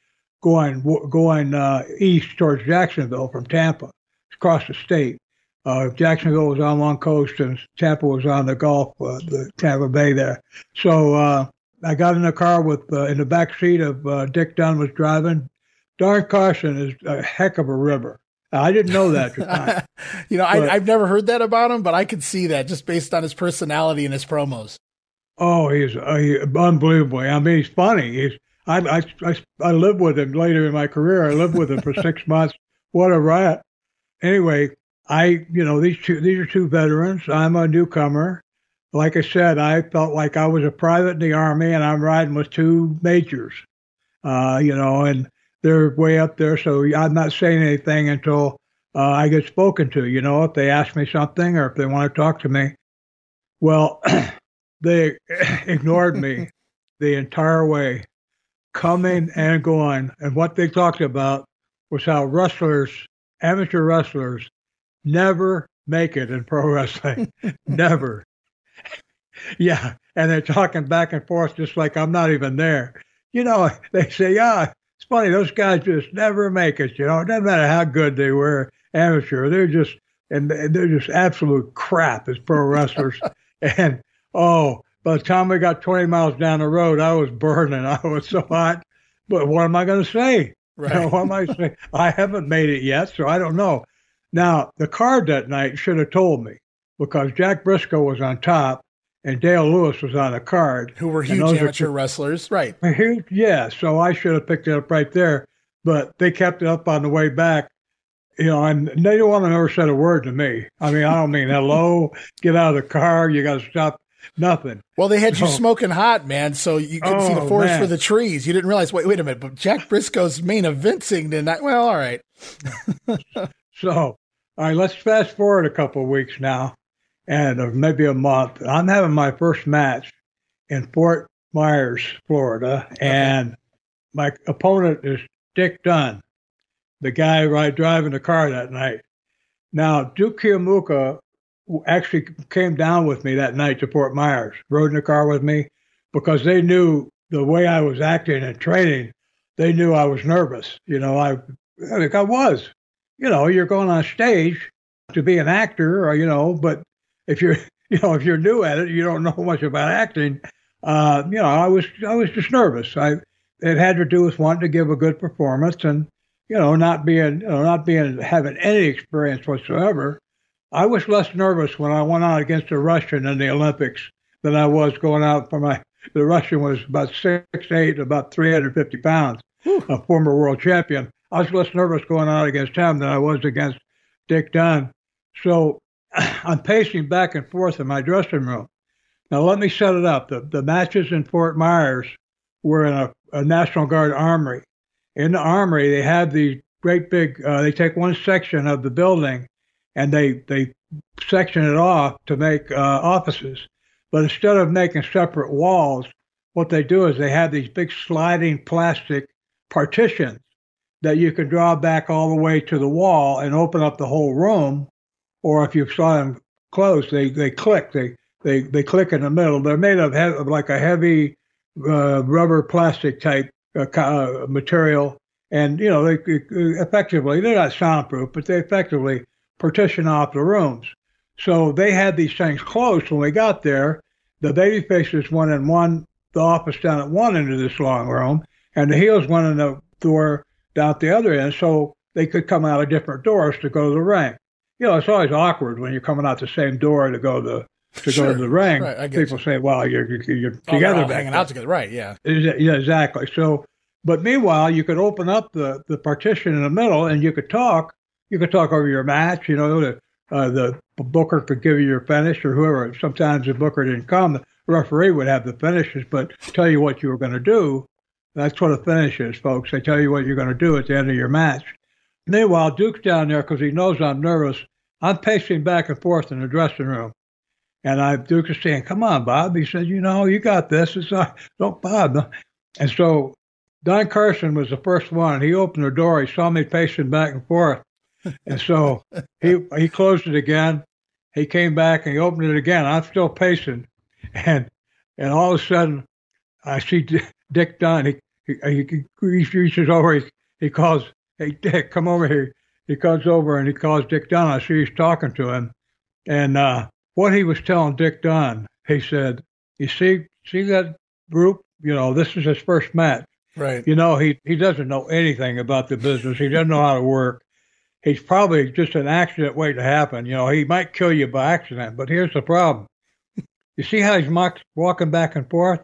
going going uh, east towards Jacksonville from Tampa, across the state. Uh, Jacksonville was on one coast and Tampa was on the Gulf, uh, the Tampa Bay there. So uh, I got in the car with uh, in the back seat of uh, Dick Dunn was driving. Don Carson is a heck of a ribber. I didn't know that at the time. [LAUGHS]
you know,
But-
I, I've never heard that about him, but I could see that just based on his personality and his promos.
Oh, he's uh, he, unbelievable. I mean, he's funny. He's I, I I I lived with him later in my career. I lived with him for [LAUGHS] six months. What a riot! Anyway, I you know these two these are two veterans. I'm a newcomer. Like I said, I felt like I was a private in the army, and I'm riding with two majors. Uh, you know, and they're way up there, so I'm not saying anything until uh, I get spoken to. You know, if they ask me something or if they want to talk to me. Well, [CLEARS THROAT] they [CLEARS THROAT] ignored me [LAUGHS] the entire way, coming and going. And what they talked about was how wrestlers, amateur wrestlers, never make it in pro wrestling. [LAUGHS] never. yeah. And they're talking back and forth just like I'm not even there. You know, [LAUGHS] they say, yeah, it's funny. Those guys just never make it. You know, it doesn't matter how good they were amateur. They're just, and they're just absolute crap as pro wrestlers. [LAUGHS] and oh, by the time we got 20 miles down the road, I was burning. I was so hot. But what am I going to say? You know, what am I saying? I haven't made it yet, so I don't know. Now, the card that night should have told me because Jack Briscoe was on top and Dale Lewis was on the card.
Who were huge amateur
two-
wrestlers. Right.
huge- Yeah, so I should have picked it up right there, but they kept it up on the way back. You know, and they don't want to ever said a word to me. I mean, I don't mean hello, get out of the car, you got to stop, nothing.
Well, they had you
Oh.
smoking hot, man, so you couldn't see the
Oh,
forest
man.
for the trees. You didn't realize. Wait, wait a minute. But Jack Briscoe's main eventing tonight. Well, all right. [LAUGHS]
So, all right, let's fast forward a couple of weeks now, and or maybe a month. I'm having my first match in Fort Myers, Florida, and my opponent is Dick Dunn, the guy right driving the car that night. Now, Duke Keomuka actually came down with me that night to Fort Myers, rode in the car with me, because they knew the way I was acting and training. They knew I was nervous. You know, I, I think I was you know, you're going on stage to be an actor, or you know, but if you're [LAUGHS] you know if you're new at it, you don't know much about acting. Uh, you know, I was I was just nervous. I it had to do with wanting to give a good performance and you know not being you know, not being having any experience whatsoever. I was less nervous when I went out against a Russian in the Olympics than I was going out for my. The Russian was about six eight, about 350 pounds, Whew. a former world champion. I was less nervous going out against him than I was against Dick Dunn. So [CLEARS THROAT] I'm pacing back and forth in my dressing room. Now let me set it up. The, the matches in Fort Myers were in a, a National Guard armory. In the armory, they have these great big. Uh, they take one section of the building, and they they section it off to make uh, offices. But instead of making separate walls, what they do is they have these big sliding plastic partitions that you can draw back all the way to the wall and open up the whole room. Or if you saw them close, they, they click. They, they, they click in the middle. They're made of, he- of like a heavy uh, rubber plastic type uh, uh, material. And, you know, they effectively, they're not soundproof, but they effectively partition off the rooms. So they had these things closed when we got there. The baby faces went in one, the office down at one end of this long room, and the heels went in the door down the other end, so they could come out of different doors to go to the ring. You know, it's always awkward when you're coming out the same door to go to to sure. go to the ring. Right, People you. say, "Well, you're you're, you're
oh,
together,
hanging
there.
out together, right? Yeah,
yeah, exactly." So, but meanwhile, you could open up the the partition in the middle, and you could talk. You could talk over your match. You know, the uh, the booker could give you your finish, or whoever. Sometimes the booker didn't come. The referee would have the finishes, but tell you what you were going to do. That's what a finish is, folks. They tell you what you're going to do at the end of your match. Meanwhile, Duke's down there because he knows I'm nervous. I'm pacing back and forth in the dressing room. And I Duke is saying, Come on, Bob. He said, You know, you got this. It's not, don't, Bob. And so Don Carson was the first one. He opened the door. He saw me pacing back and forth. And so he he closed it again. He came back and he opened it again. I'm still pacing. And and all of a sudden, I see Dick Dunn. He, he, he, he reaches over. He, he calls, "Hey Dick, come over here." He comes over and he calls Dick Dunn. I see he's talking to him, and uh, what he was telling Dick Dunn, he said, "You see, see that group? You know, this is his first match.
Right.
You know, he he doesn't know anything about the business. He doesn't know how to work. He's probably just an accident waiting to happen. You know, he might kill you by accident. But here's the problem. You see how he's walking back and forth?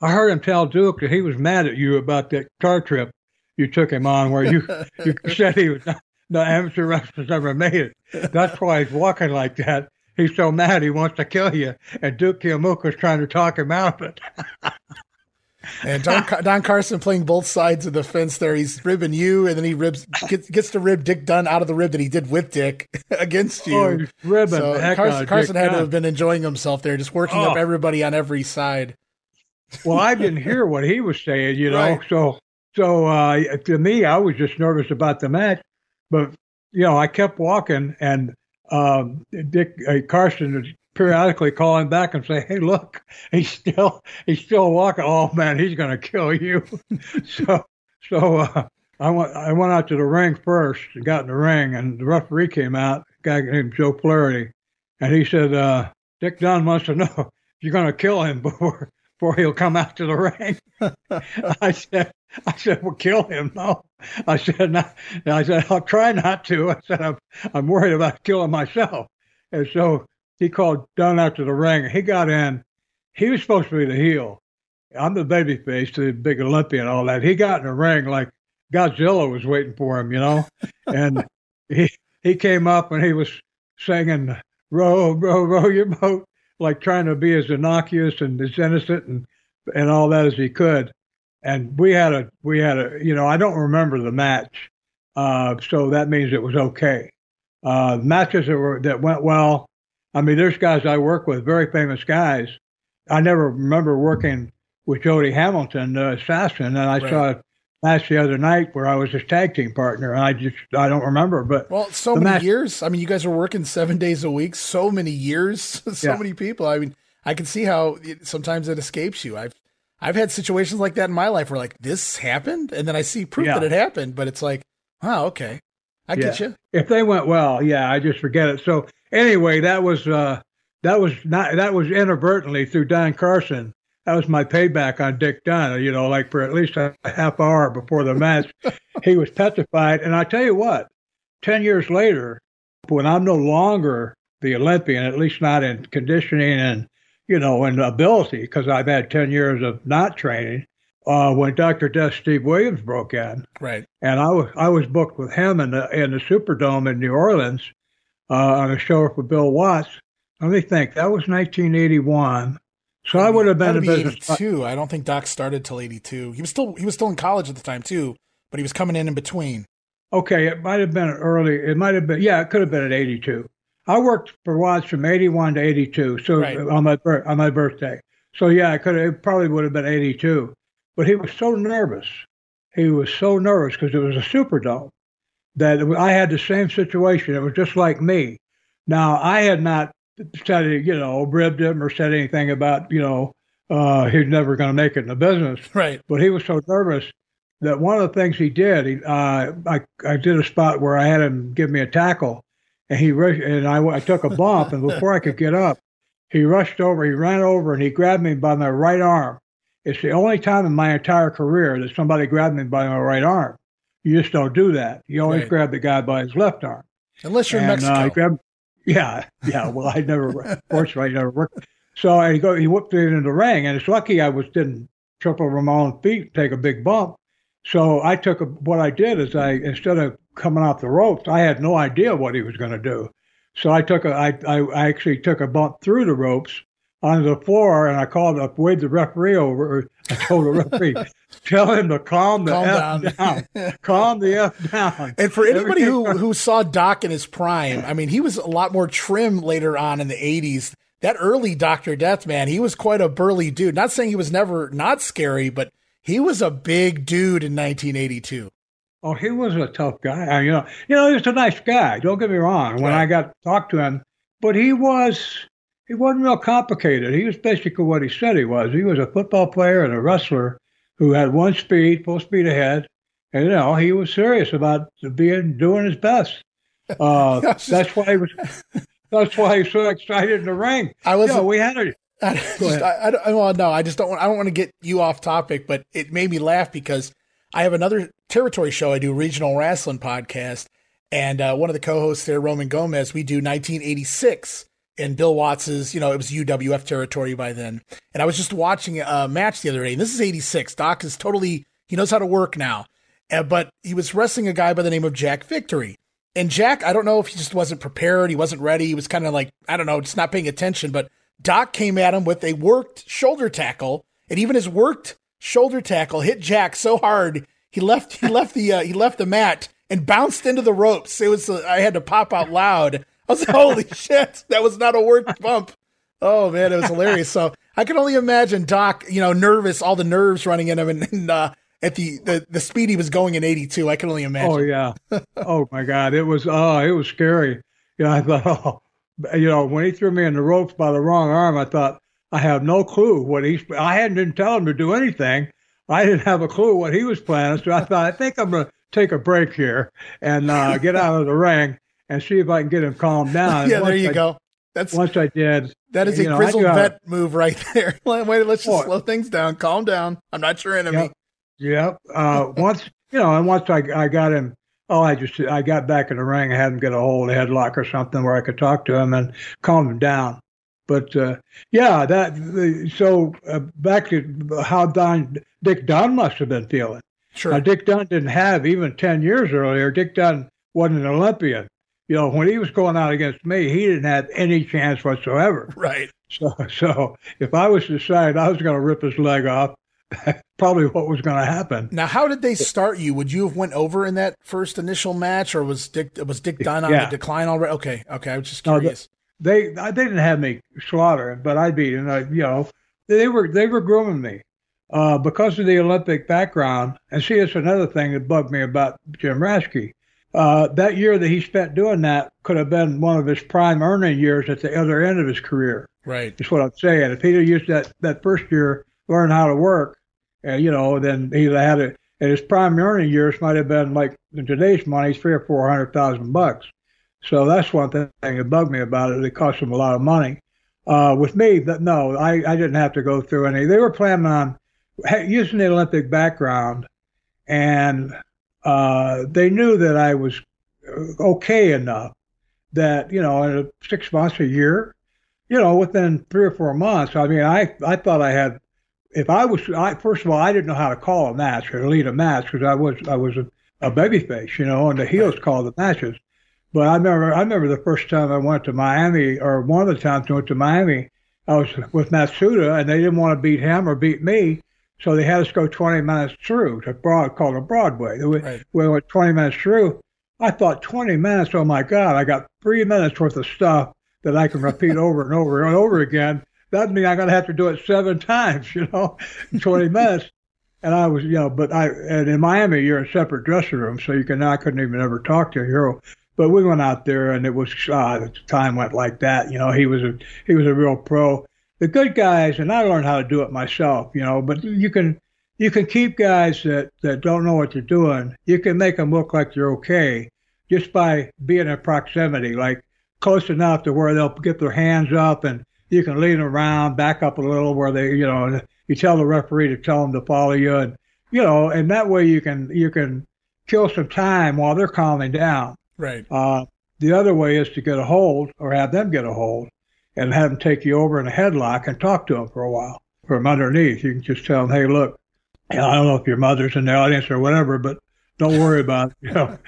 I heard him tell Duke that he was mad at you about that car trip you took him on, where you [LAUGHS] you said he was not, no amateur wrestlers ever made it. That's why he's walking like that. He's so mad he wants to kill you, and Duke is trying to talk him out of it. [LAUGHS]
and Don, Don, Carson playing both sides of the fence there. He's ribbing you, and then he ribs gets, gets to rib Dick Dunn out of the rib that he did with Dick [LAUGHS] against you.
Oh, ribbing.
So Carson, Carson had Dunn. to have been enjoying himself there, just working oh. up everybody on every side
well, I didn't hear what he was saying, you know. Right. So, so uh, to me, I was just nervous about the match. But you know, I kept walking, and um, Dick uh, Carson was periodically calling back and say, "Hey, look, [LAUGHS] he's still he's still walking. Oh man, he's going to kill you." [LAUGHS] so, so uh, I went I went out to the ring first and got in the ring, and the referee came out, a guy named Joe Flaherty, and he said, uh, "Dick Dunn wants to know if you're going to kill him [LAUGHS] before before he'll come out to the ring. [LAUGHS] I said, I said, well, kill him. No, I said, no. I said, I'll try not to. I said, I'm, I'm worried about killing myself. And so he called Dunn out to the ring. He got in. He was supposed to be the heel. I'm the baby face, the big Olympian, all that. He got in the ring like Godzilla was waiting for him, you know. [LAUGHS] and he he came up and he was singing, "Row, row, row your boat like trying to be as innocuous and as innocent and and all that as he could. And we had a we had a you know I don't remember the match, uh, so that means it was okay. Uh, matches that were that went well. I mean, there's guys I work with, very famous guys. I never remember working with Jody Hamilton, the assassin, and I right. saw match the other night where I was his tag team partner, and I just I don't remember. But
well, so many match, years. I mean, you guys were working seven days a week, so many years, [LAUGHS] so yeah. many people. I mean, I can see how it, sometimes it escapes you. I've I've had situations like that in my life where like this happened, and then I see proof yeah. that it happened, but it's like, wow, okay. I
yeah.
get you.
If they went well, yeah, I just forget it. So anyway, that was uh, that was not that was inadvertently through Don Carson. That was my payback on Dick Dunn. You know, like for at least a half hour before the match, [LAUGHS] he was petrified. And I tell you what, ten years later, when I'm no longer the Olympian, at least not in conditioning and you know and ability, because I've had ten years of not training uh, when Dr. Death Steve Williams broke in.
Right.
And I was I was booked with him in the in the Superdome in New Orleans uh, on a show for Bill Watts. Let me think. That was 1981. So I would have been a
be
business.
82. I don't think Doc started till 82. He was still he was still in college at the time too, but he was coming in in between.
Okay, it might have been early. It might have been. Yeah, it could have been at 82. I worked for Watts from 81 to 82. So
Right.
on my on my birthday. So yeah, it could have, it probably would have been 82. But he was so nervous. He was so nervous because it was a Superdome that I had the same situation. It was just like me. Now I had not said you know ribbed him or said anything about you know uh, he's never going to make it in the business
Right.
but he was so nervous that one of the things he did, he, uh, I, I did a spot where I had him give me a tackle, and he rushed, and I, I took a bump, and before I could get up, he rushed over, he ran over, and he grabbed me by my right arm. It's the only time in my entire career that somebody grabbed me by my right arm. You just don't do that. You always
Right.
grab the guy by his left arm.
Unless you're
And, uh,
Mexico.
he grabbed, yeah, yeah. Well, I never, fortunately, I never worked. So I go, he whipped it into the ring, and it's lucky I was didn't trip over my own feet, take a big bump. So I took a, what I did is I instead of coming off the ropes, I had no idea what he was going to do. So I took a, I, I, I actually took a bump through the ropes onto the floor, and I called up, waved the referee over. I [LAUGHS] told the referee, tell him to calm the
Calm
f
down.
down, [LAUGHS] calm the f down.
And for anybody who, who saw Doc in his prime, I mean, he was a lot more trim later on in the 80s. That early Dr. Death, man, he was quite a burly dude. Not saying he was never not scary, but he was a big dude in 1982.
Oh, he was a tough guy. I, you know, you know, he was a nice guy. Don't get me wrong. When
Right.
I got to talk to him, but he was he wasn't real complicated. He was basically what he said he was. He was a football player and a wrestler who had one speed, full speed ahead, and you know he was serious about being doing his best. [LAUGHS] Uh, [LAUGHS] that's why he was. That's why he's so excited in the ring.
I was
Yeah, we had a [LAUGHS]
I, just. I, I, don't- well, no, I just don't want. I don't want to get you off topic, but it made me laugh because I have another territory show. I do regional wrestling podcast, and uh, one of the co-hosts there, Roman Gomez, we do 1986 in Bill Watts's. You know, it was UWF territory by then, and I was just watching a match the other day, and this is 86. Doc is totally he knows how to work now, uh, but he was wrestling a guy by the name of Jack Victory. And Jack, I don't know if he just wasn't prepared, he wasn't ready, he was kind of like, I don't know, just not paying attention. But Doc came at him with a worked shoulder tackle, and even his worked shoulder tackle hit Jack so hard he left he left the uh, he left the mat and bounced into the ropes. It was uh, I had to pop out loud. I was like, holy [LAUGHS] shit, that was not a word bump. Oh man, it was hilarious. So I can only imagine Doc, you know, nervous, all the nerves running in him, and, and uh, at the, the the speed he was going in '82. I can only imagine.
Oh yeah. oh my God. It was oh, it was scary. You know, I thought, [LAUGHS] oh, you know, when he threw me in the ropes by the wrong arm, I thought I have no clue what he's. I hadn't didn't tell him to do anything. I didn't have a clue what he was planning. So I thought, I think I'm to take a break here and uh, get out of the ring and see if I can get him calmed [LAUGHS] down.
Yeah, there you
I-
go. That's
Once I did,
that is a
know,
grizzled vet move right [LAUGHS] there. Wait, let's just
Oh.
slow things down. Calm down. I'm not your enemy.
Yep. Yep. Uh, [LAUGHS] once you know, and once I I got him. Oh, I just I got back in the ring. I had him get a hold of headlock or something where I could talk to him and calm him down. But uh, yeah, that the, so uh, back to how Don Dick Dunn must have been feeling.
Sure.
Now, Dick Dunn didn't have even ten years earlier. Dick Dunn wasn't an Olympian. You know, when he was going out against me, he didn't have any chance whatsoever. [LAUGHS]
right.
So, so if I was to decide I was going to rip his leg off, [LAUGHS] probably what was going to happen.
Now, how did they start you? Would you have went over in that first initial match, or was Dick was Dick Dunn on
Yeah.
the decline already? Okay, okay. I was just
No,
curious.
They they didn't have me slaughter, but I beat him. I, you know, they were they were grooming me uh, because of the Olympic background. And see, it's another thing that bugged me about Jim Raschke. Uh, that year that he spent doing that could have been one of his prime earning years at the other end of his career.
right.
That's what I'm saying. If he'd have used that that first year, learn how to work, uh, you know, then he'd have had it. and his prime earning years might have been like in today's money, three or four hundred thousand bucks. So that's one thing that bugged me about it. It cost him a lot of money. Uh, with me, that no, I, I didn't have to go through any. They were planning on using the Olympic background, and uh, they knew that I was okay enough that you know in six months, a year, you know, within three or four months. I mean, I I thought I had. If I was, I first of all, I didn't know how to call a match or lead a match because I was I was a, a babyface, you know, and the heels called the matches. But I remember, I remember the first time I went to Miami, or one of the times I went to Miami, I was with Matsuda, and they didn't want to beat him or beat me, so they had us go 20 minutes through to Broad, called a Broadway. We, right. we went 20 minutes through. I thought 20 minutes. Oh my God, I got three minutes worth of stuff that I can repeat [LAUGHS] over and over and over again. That means I'm gonna have to do it seven [LAUGHS] times, you know, 20 [LAUGHS] minutes. And I was, you know, but I, and in Miami, you're in a separate dressing rooms, so you can, I couldn't even ever talk to a Hiro. But we went out there, and it was uh, the time went like that. You know, he was a he was a real pro. The good guys, and I learned how to do it myself. You know, but you can you can keep guys that that don't know what they're doing. You can make them look like they're okay just by being in proximity, like close enough to where they'll get their hands up, and you can lead them around, back up a little where they, you know, you tell the referee to tell them to follow you, and you know, and that way you can you can kill some time while they're calming down.
Right.
Uh, the other way is to get a hold or have them get a hold and have them take you over in a headlock and talk to them for a while from underneath. You can just tell them, hey, look, I don't know if your mother's in the audience or whatever, but don't worry about it. [LAUGHS] You know,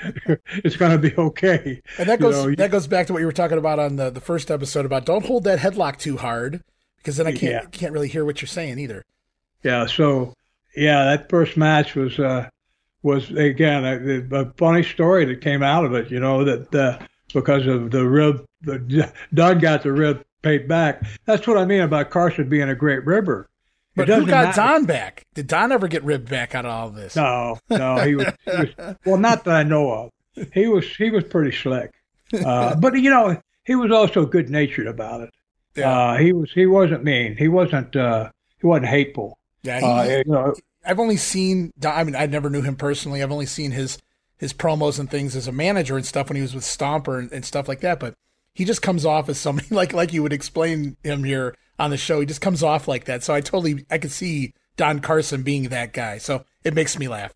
it's going to be okay.
And that goes you know, that goes back to what you were talking about on the, the first episode about don't hold that headlock too hard because then I can't yeah. can't really hear what you're saying either.
Yeah. So yeah, that first match was uh, was again a, a, funny story that came out of it. You know that uh, because of the rib, the, Don got the rib paid back. That's what I mean about Carson being a great ribber.
But who got matter. Don back? Did Don ever get ribbed back out of all this?
No, no, he was, he was well, not that I know of. He was he was pretty slick, uh, [LAUGHS] but you know he was also good natured about it. Yeah. Uh, he was he wasn't mean. He wasn't uh, he wasn't hateful.
Yeah, he, uh, you know, I've only seen. I mean, I never knew him personally. I've only seen his his promos and things as a manager and stuff when he was with Stomper and, and stuff like that. But he just comes off as somebody [LAUGHS] like like you would explain him here on the show. He just comes off like that. So I totally I could see Don Carson being that guy. So it makes me laugh.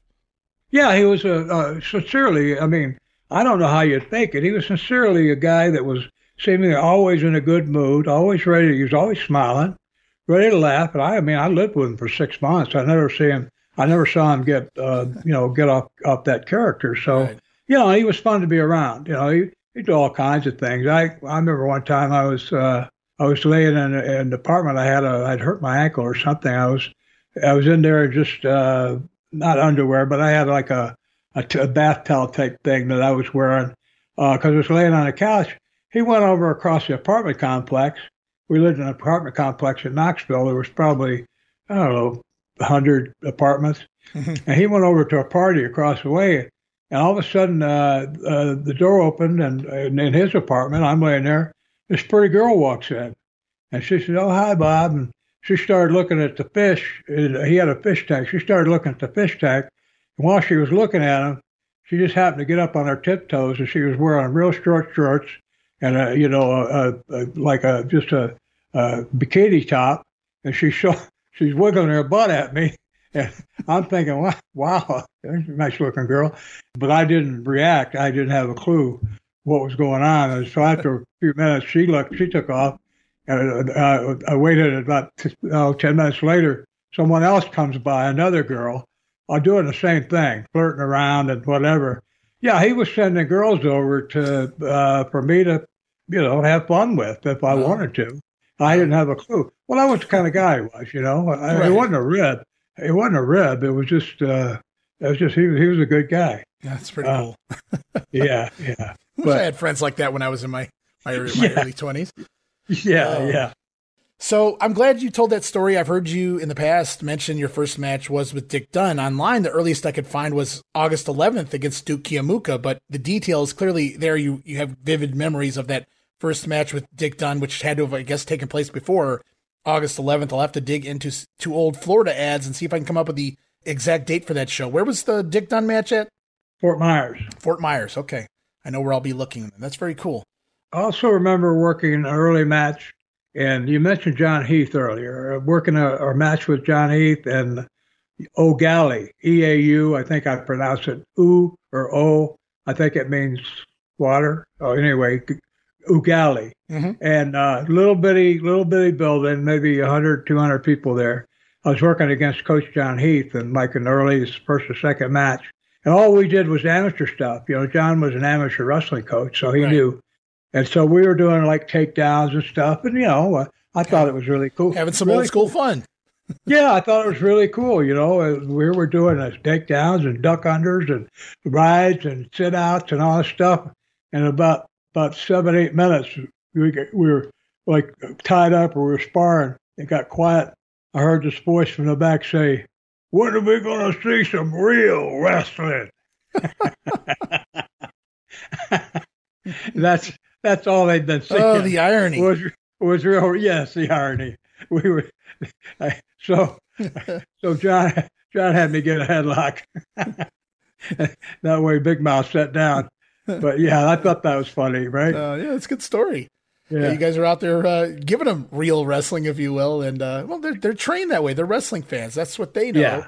Yeah, he was a uh, sincerely. I mean, I don't know how you'd think it. He was sincerely a guy that was seemingly always in a good mood, always ready. He was always smiling ready to laugh. And I, I mean, I lived with him for six months. I never see him. I never saw him get, uh, you know, get off off that character. So, right. you know, he was fun to be around. You know, he he did all kinds of things. I I remember one time I was uh, I was laying in, in an apartment. I had a I'd hurt my ankle or something. I was I was in there just uh, not underwear, but I had like a a, t- a bath towel type thing that I was wearing because uh, I was laying on a couch. He went over across the apartment complex we lived in an apartment complex in Knoxville. There was probably, I don't know, 100 apartments. Mm-hmm. [LAUGHS] And he went over to a party across the way. And all of a sudden, uh, uh, the door opened, and, and, in his apartment, I'm laying there. This pretty girl walks in, and she said, "Oh, hi, Bob." And she started looking at the fish. He had a fish tank. She started looking at the fish tank, and while she was looking at him, she just happened to get up on her tiptoes, and she was wearing real short shorts and a, you know, a, a, like a just a, a bikini top, and she's [LAUGHS] show, she's wiggling her butt at me, and [LAUGHS] I'm thinking, wow, wow, nice looking girl, but I didn't react. I didn't have a clue what was going on, and so after a few minutes, she looked, she took off, and uh, I waited about uh, ten minutes later. Someone else comes by, another girl, are doing the same thing, flirting around and whatever. Yeah, he was sending girls over to uh, for me to, you know, have fun with if I wanted to. I didn't have a clue. Well, that was the kind of guy he was, you know. I, right. It wasn't a rib. It wasn't a rib. It was just, uh, it was just he, he was a good guy.
That's pretty uh, cool. [LAUGHS]
yeah, yeah.
I but, I had friends like that when I was in my my, my [LAUGHS] yeah. early twenties.
Yeah, um, yeah.
So I'm glad you told that story. I've heard you in the past mention your first match was with Dick Dunn. Online, the earliest I could find was August 11th against Duke Keomuka, but the details clearly there you, you have vivid memories of that first match with Dick Dunn, which had to have, I guess, taken place before August 11th. I'll have to dig into two old Florida ads and see if I can come up with the exact date for that show. Where was the Dick Dunn match at?
Fort Myers.
Fort Myers. Okay, I know where I'll be looking. That's very cool.
I also remember working an early match, and you mentioned John Heath earlier. Uh, working a, a match with John Heath and Eau Gallie, E A U. I think I pronounce it U or O. I think it means water. Oh, anyway, Ugali. Mm-hmm. And uh, little bitty, little bitty building, maybe 100, 200 people there. I was working against Coach John Heath in like an early first or second match. And all we did was amateur stuff. You know, John was an amateur wrestling coach, so he right. knew. And so we were doing like takedowns and stuff. And, you know, uh, I thought it was really cool.
Having some
really
old school cool. fun.
yeah, I thought it was really cool. You know, we were doing uh, takedowns and duck unders and rides and sit outs and all this stuff. And about about seven, eight minutes, we, we were like tied up or we were sparring. It got quiet. I heard this voice from the back say, When are we going to see some real wrestling? [LAUGHS] that's that's all they'd been saying.
Oh, the irony
was was real. Yes, the irony. We were so [LAUGHS] so. John John had me get a headlock. [LAUGHS] that way, Big Mouth sat down but yeah, I thought that was funny, right?
Uh, yeah, it's a good story. Yeah. yeah. you guys are out there uh, giving them real wrestling, if you will, and uh, well, they're they're trained that way. They're wrestling fans. That's what they know.
Yeah,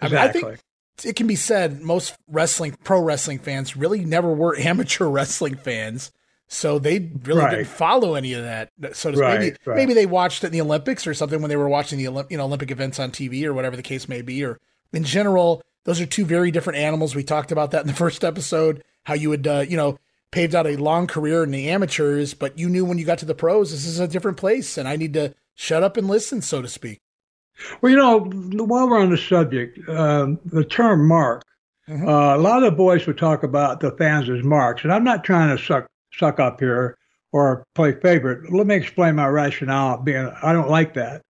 exactly. I, mean, I think
it can be said most wrestling pro wrestling fans really never were [LAUGHS] amateur wrestling fans. So they really right. didn't follow any of that. So right, maybe right. maybe they watched it in the Olympics or something when they were watching the Olymp- you know Olympic events on TV or whatever the case may be. Or in general, those are two very different animals. We talked about that in the [LAUGHS] first episode how you would, uh, you know, paved out a long career in the amateurs, but you knew when you got to the pros, this is a different place, and I need to shut up and listen, so to speak.
Well, you know, while we're on the subject, um, the term mark, mm-hmm. uh, a lot of the boys would talk about the fans as marks, and I'm not trying to suck suck up here or play favorite. Let me explain my rationale. Being, I don't like that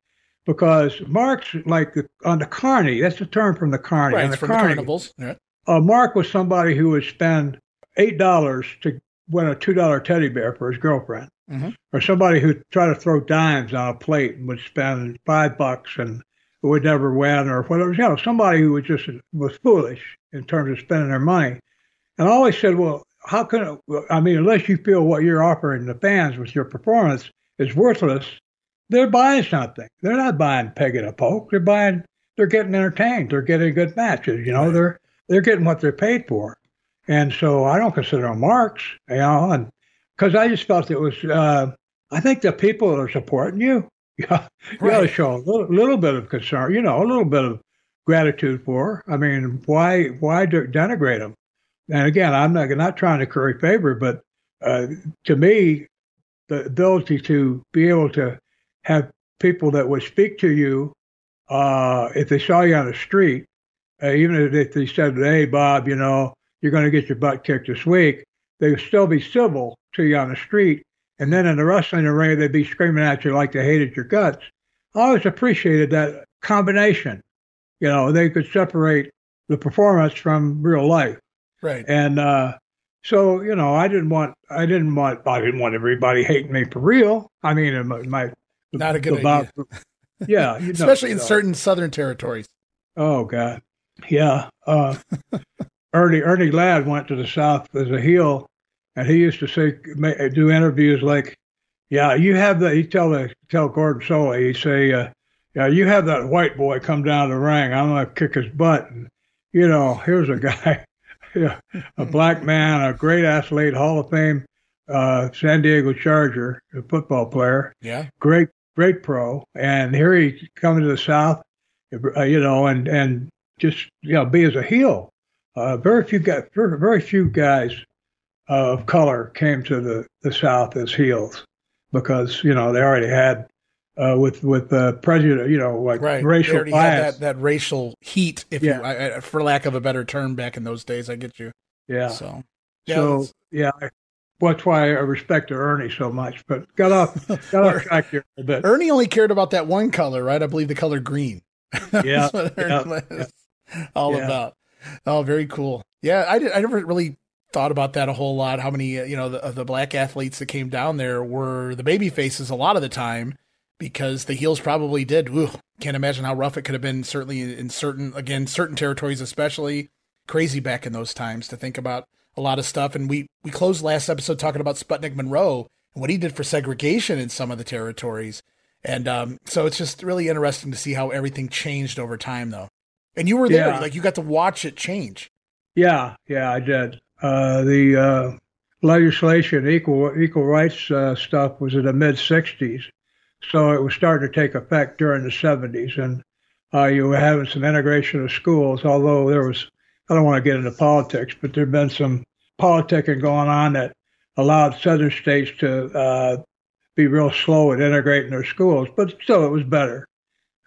because marks, like the, on the carny, that's the term from the carny.
Right,
the
from the carnivals. Yeah.
Uh, Mark was somebody who would spend eight dollars to win a two dollar teddy bear for his girlfriend, mm-hmm. or somebody who tried to throw dimes on a plate and would spend five bucks and would never win, or whatever. You know, somebody who was just was foolish in terms of spending their money. And I always said, well, how can it, I mean, unless you feel what you're offering the fans with your performance is worthless, they're buying something. They're not buying peg and a poke. They're buying. They're getting entertained. They're getting good matches. You know, they're they're getting what they're paid for. And so I don't consider them marks, you know, and because I just felt it was, uh, I think the people that are supporting you, [LAUGHS] you, got, you got to show a little, little, bit of concern, you know, a little bit of gratitude for. I mean, why why denigrate them? And again, I'm not not trying to curry favor, but uh, to me, the ability to be able to have people that would speak to you uh, if they saw you on the street uh, even if they said, "Hey, Bob, you know, you're going to get your butt kicked this week," they would still be civil to you on the street. And then in the wrestling arena, they'd be screaming at you like they hated your guts. I always appreciated that combination. You know, they could separate the performance from real life.
Right.
And uh, so, you know, I didn't want, I didn't want, I didn't want everybody hating me for real. I mean, my,
not a good idea.
yeah, you [LAUGHS] know,
especially in
know.
certain southern territories.
Oh God. Yeah. Uh, [LAUGHS] Ernie Ernie Ladd went to the South as a heel, and he used to say do interviews like, "Yeah, you have that." He tell the tell Gordon Solie, he say, uh, "Yeah, you have that white boy come down the ring. I'm gonna kick his butt." And you know, here's a [LAUGHS] guy, a black man, a great athlete, Hall of Fame, uh, San Diego Charger, a football player.
Yeah,
great great pro, and here he coming to the South, uh, you know, and and just you know be as a heel. Uh, very few guys, very, few guys of color came to the, the South as heels because you know they already had uh, with with uh, prejudice, you know, like
right.
racial
they
bias.
that, that racial heat, if yeah. you, I, for lack of a better term, back in those days. I get you.
Yeah.
So
yeah, so yeah, that's why I respect Ernie so much. But got off [LAUGHS] got off track here a bit.
Ernie only cared about that one color, right? I believe the color green. [LAUGHS]
yeah, yeah, yeah. [LAUGHS]
all yeah. about. Oh, very cool. Yeah, I did. I never really thought about that a whole lot. How many, uh, you know, the, the black athletes that came down there were the baby faces a lot of the time, because the heels probably did. Ooh, can't imagine how rough it could have been. Certainly in certain, again, certain territories, especially crazy back in those times to think about a lot of stuff. And we we closed last episode talking about Sputnik Monroe and what he did for segregation in some of the territories. And um, so it's just really interesting to see how everything changed over time, though. And you were there, yeah. like you got to watch it change.
Yeah, yeah, I did. Uh, the uh, legislation, equal equal rights uh, stuff, was in the mid '60s, so it was starting to take effect during the '70s, and uh, you were having some integration of schools. Although there was, I don't want to get into politics, but there'd been some politicking going on that allowed southern states to uh, be real slow at integrating their schools, but still it was better.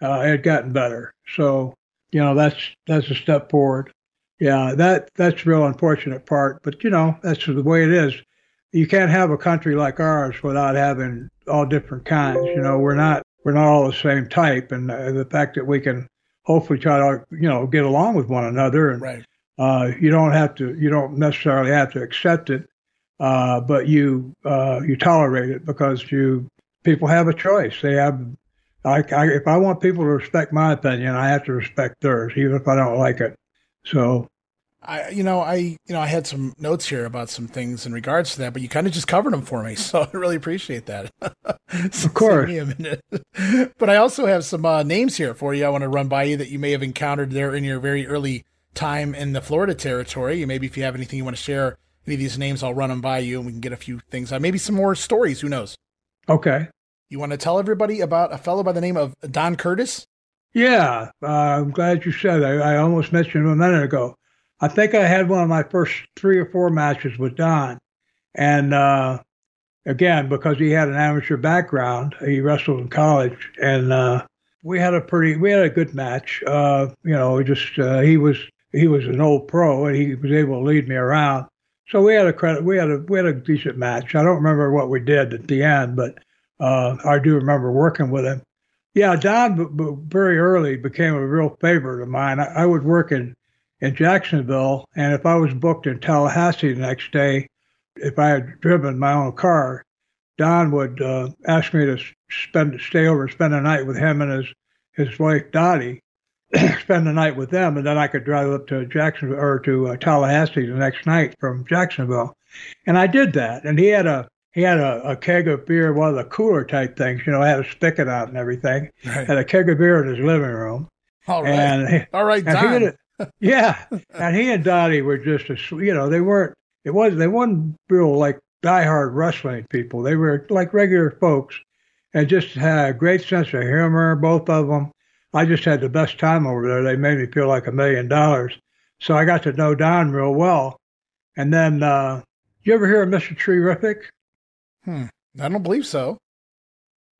Uh, it had gotten better. So, you know, that's that's a step forward. Yeah, that that's the real unfortunate part, but you know, that's the way it is. You can't have a country like ours without having all different kinds. You know, we're not we're not all the same type, and uh, the fact that we can hopefully try to you know get along with one another, and
right.
uh, you don't have to you don't necessarily have to accept it, uh, but you uh, you tolerate it because you people have a choice. They have. I, I, if I want people to respect my opinion, I have to respect theirs, even if I don't like it. So,
I you know I you know I had some notes here about some things in regards to that, but you kind of just covered them for me, [LAUGHS] so I really appreciate that.
so [LAUGHS] of course. [LAUGHS]
but I also have some uh, names here for you. I want to run by you that you may have encountered there in your very early time in the Florida territory. You maybe if you have anything you want to share any of these names, I'll run them by you and we can get a few things on. Maybe some more stories. Who knows?
Okay.
You want to tell everybody about a fellow by the name of Don Curtis?
Yeah, uh, I'm glad you said that. I almost mentioned him a minute ago. I think I had one of my first three or four matches with Don. And uh, again, because he had an amateur background, he wrestled in college. And uh, we had a pretty, we had a good match. Uh, you know, just, uh, he was, he was an old pro and he was able to lead me around. So we had a credit. We had a we had a decent match. I don't remember what we did at the end, but uh, I do remember working with him. Yeah, Don b- b- very early became a real favorite of mine. I, I, would work in in Jacksonville, and if I was booked in Tallahassee the next day, if I had driven my own car, Don would uh, ask me to spend stay over, spend the night with him and his his wife Dottie, [CLEARS THROAT] spend the night with them, and then I could drive up to Jacksonville or to uh, Tallahassee the next night from Jacksonville. And I did that. And he had a he had a, a keg of beer, one of the cooler type things, you know, had a spigot out and everything. Right. Had a keg of beer in his living room.
All right. And he, All right, Don.
Yeah. and he and Dottie were just a, you know, they weren't, it was, they weren't real like diehard wrestling people. They were like regular folks and just had a great sense of humor, both of them. I just had the best time over there. They made me feel like a million dollars. So I got to know Don real well. And then, uh, you ever hear of Mr. Terrific?
Hmm. I don't believe so.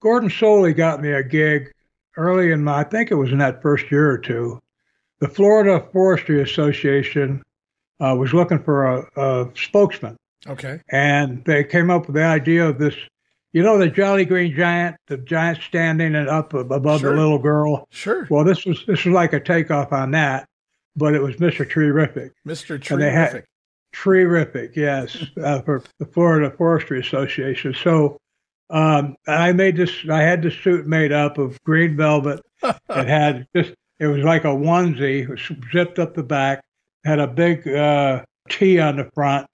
Gordon Solie got me a gig early in my, I think it was in that first year or two. The Florida Forestry Association uh, was looking for a, a spokesman.
Okay.
And they came up with the idea of this you know the Jolly Green Giant, the giant standing and up above sure. the little girl.
Sure.
Well, this was this was like a takeoff on that, but it was Mr. Terrific.
Mr. Terrific.
Terrific, yes, uh, for the Florida Forestry Association. So um, I made this. I had the suit made up of green velvet. [LAUGHS] it had just. It was like a onesie. It was zipped up the back. Had a big uh, T on the front,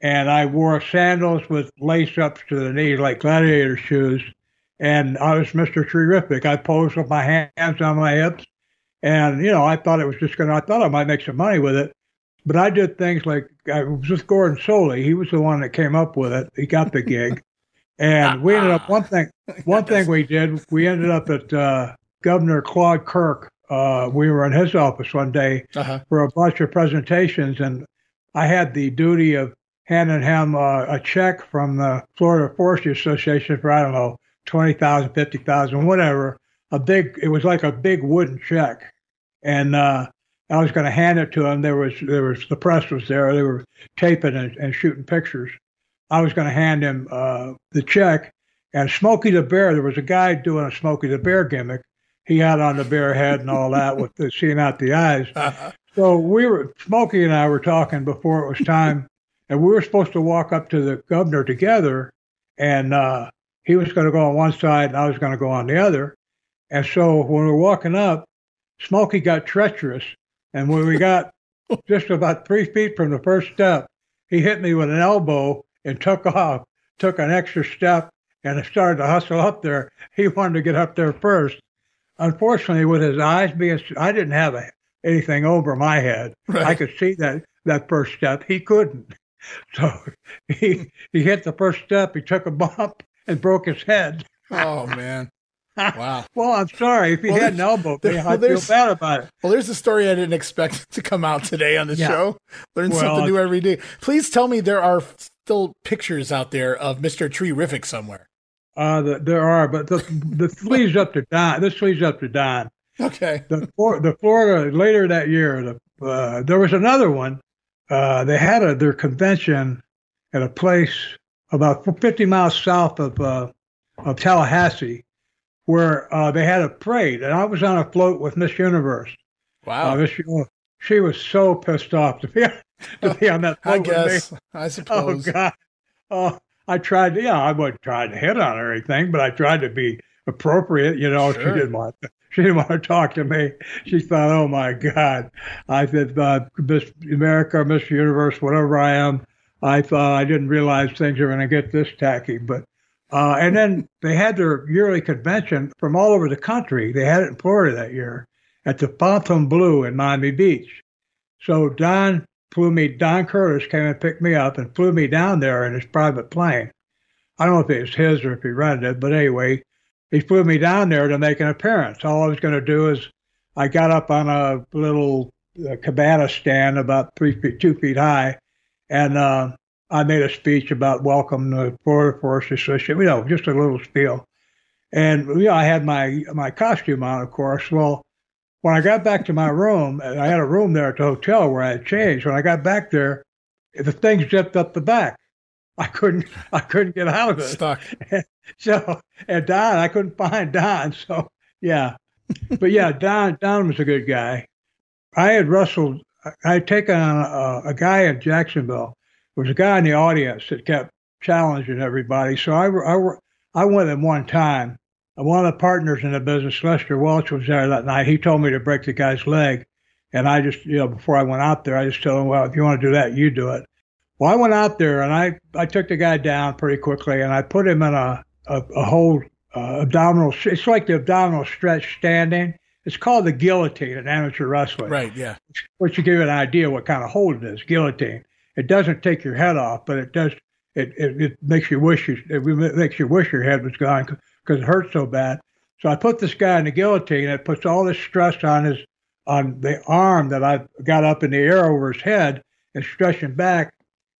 and I wore sandals with lace ups to the knees like gladiator shoes. And I was Mr. Terrific. I posed with my hands on my hips. And, you know, I thought it was just going to, I thought I might make some money with it. But I did things like, I was with Gordon Solie. He was the one that came up with it. He got the gig. and we ended up, one thing, [LAUGHS] one thing we did, we ended up at uh, Governor Claude Kirk. Uh, we were in his office one day uh-huh. for a bunch of presentations. And I had the duty of handing him uh, a check from the Florida Forestry Association for I don't know twenty thousand, fifty thousand, whatever. A big, it was like a big wooden check, and uh, I was going to hand it to him. There was there was the press was there. They were taping and, and shooting pictures. I was going to hand him uh, the check, and Smokey the Bear. There was a guy doing a Smokey the Bear gimmick. He had on the bear head and all that with the seeing out the eyes. Uh-huh. [LAUGHS] So we were Smokey and I were talking before it was time and we were supposed to walk up to the governor together and uh, he was going to go on one side and I was going to go on the other. And so when we were walking up, Smokey got treacherous. And when we got [LAUGHS] just about three feet from the first step, he hit me with an elbow and took off, took an extra step, and started to hustle up there. He wanted to get up there first. Unfortunately, with his eyes being, I didn't have a, anything over my head. Right. I could see that that first step. He couldn't. [LAUGHS] So he he hit the first step. He took a bump and broke his head.
Oh man. Wow. [LAUGHS]
well, I'm sorry if he well, had an elbow. There, I feel bad about it.
Well, there's a story I didn't expect [LAUGHS] to come out today on the yeah. show. Learn well, something new every day. Please tell me there are still pictures out there of Mr. Terrific somewhere.
Uh, the, there are, but the the [LAUGHS] up to Don. This leads up to Don.
Okay.
The the Florida later that year, the, uh, there was another one. Uh, they had a, their convention at a place about 50 miles south of uh, of Tallahassee, where uh, they had a parade, and I was on a float with Miss Universe.
Wow, uh, Miss,
she was so pissed off to be [LAUGHS] to be on that float.
I guess. I [LAUGHS] suppose.
Oh God. Oh, I tried. To, yeah, I wasn't trying to hit on her or anything, but I tried to be appropriate. You know, sure. she didn't want. To, [LAUGHS] she didn't want to talk to me. She thought, "Oh my God!" I said, uh, "Miss America, Miss Universe, whatever I am." I thought I didn't realize things were going to get this tacky, but uh, and then they had their yearly convention from all over the country. They had it in Florida that year at the Fontainebleau in Miami Beach. So Don flew me, Don Curtis came and picked me up and flew me down there in his private plane. I don't know if it was his or if he rented it, but anyway, he flew me down there to make an appearance. All I was going to do is I got up on a little uh, cabana stand about three feet, two feet high, and uh, I made a speech about welcome to Florida Forest Association, you know, just a little spiel. And you know, I had my my costume on, of course. Well, when I got back to my room, I had a room there at the hotel where I had changed. When I got back there, the thing zipped up the back. I couldn't I couldn't get out of it.
Stuck. [LAUGHS]
so and Don, I couldn't find Don. So yeah. but yeah, Don Don was a good guy. I had wrestled I had taken on a, a guy in Jacksonville was a guy in the audience that kept challenging everybody. So I, I, I went in one time. One of the partners in the business, Lester Welch, was there that night. He told me to break the guy's leg. And I just, you know, before I went out there, I just told him, well, if you want to do that, you do it. Well, I went out there and I, I took the guy down pretty quickly and I put him in a, a, a whole uh, abdominal, it's like the abdominal stretch standing. It's called the guillotine in amateur wrestling.
Right, yeah.
Which to give you an idea what kind of hold it is, guillotine it doesn't take your head off, but it does. It, it, it makes you wish you it makes you wish your head was gone because it hurts so bad. So I put this guy in the guillotine. It puts all this stress on his on the arm that I got up in the air over his head and stretching back.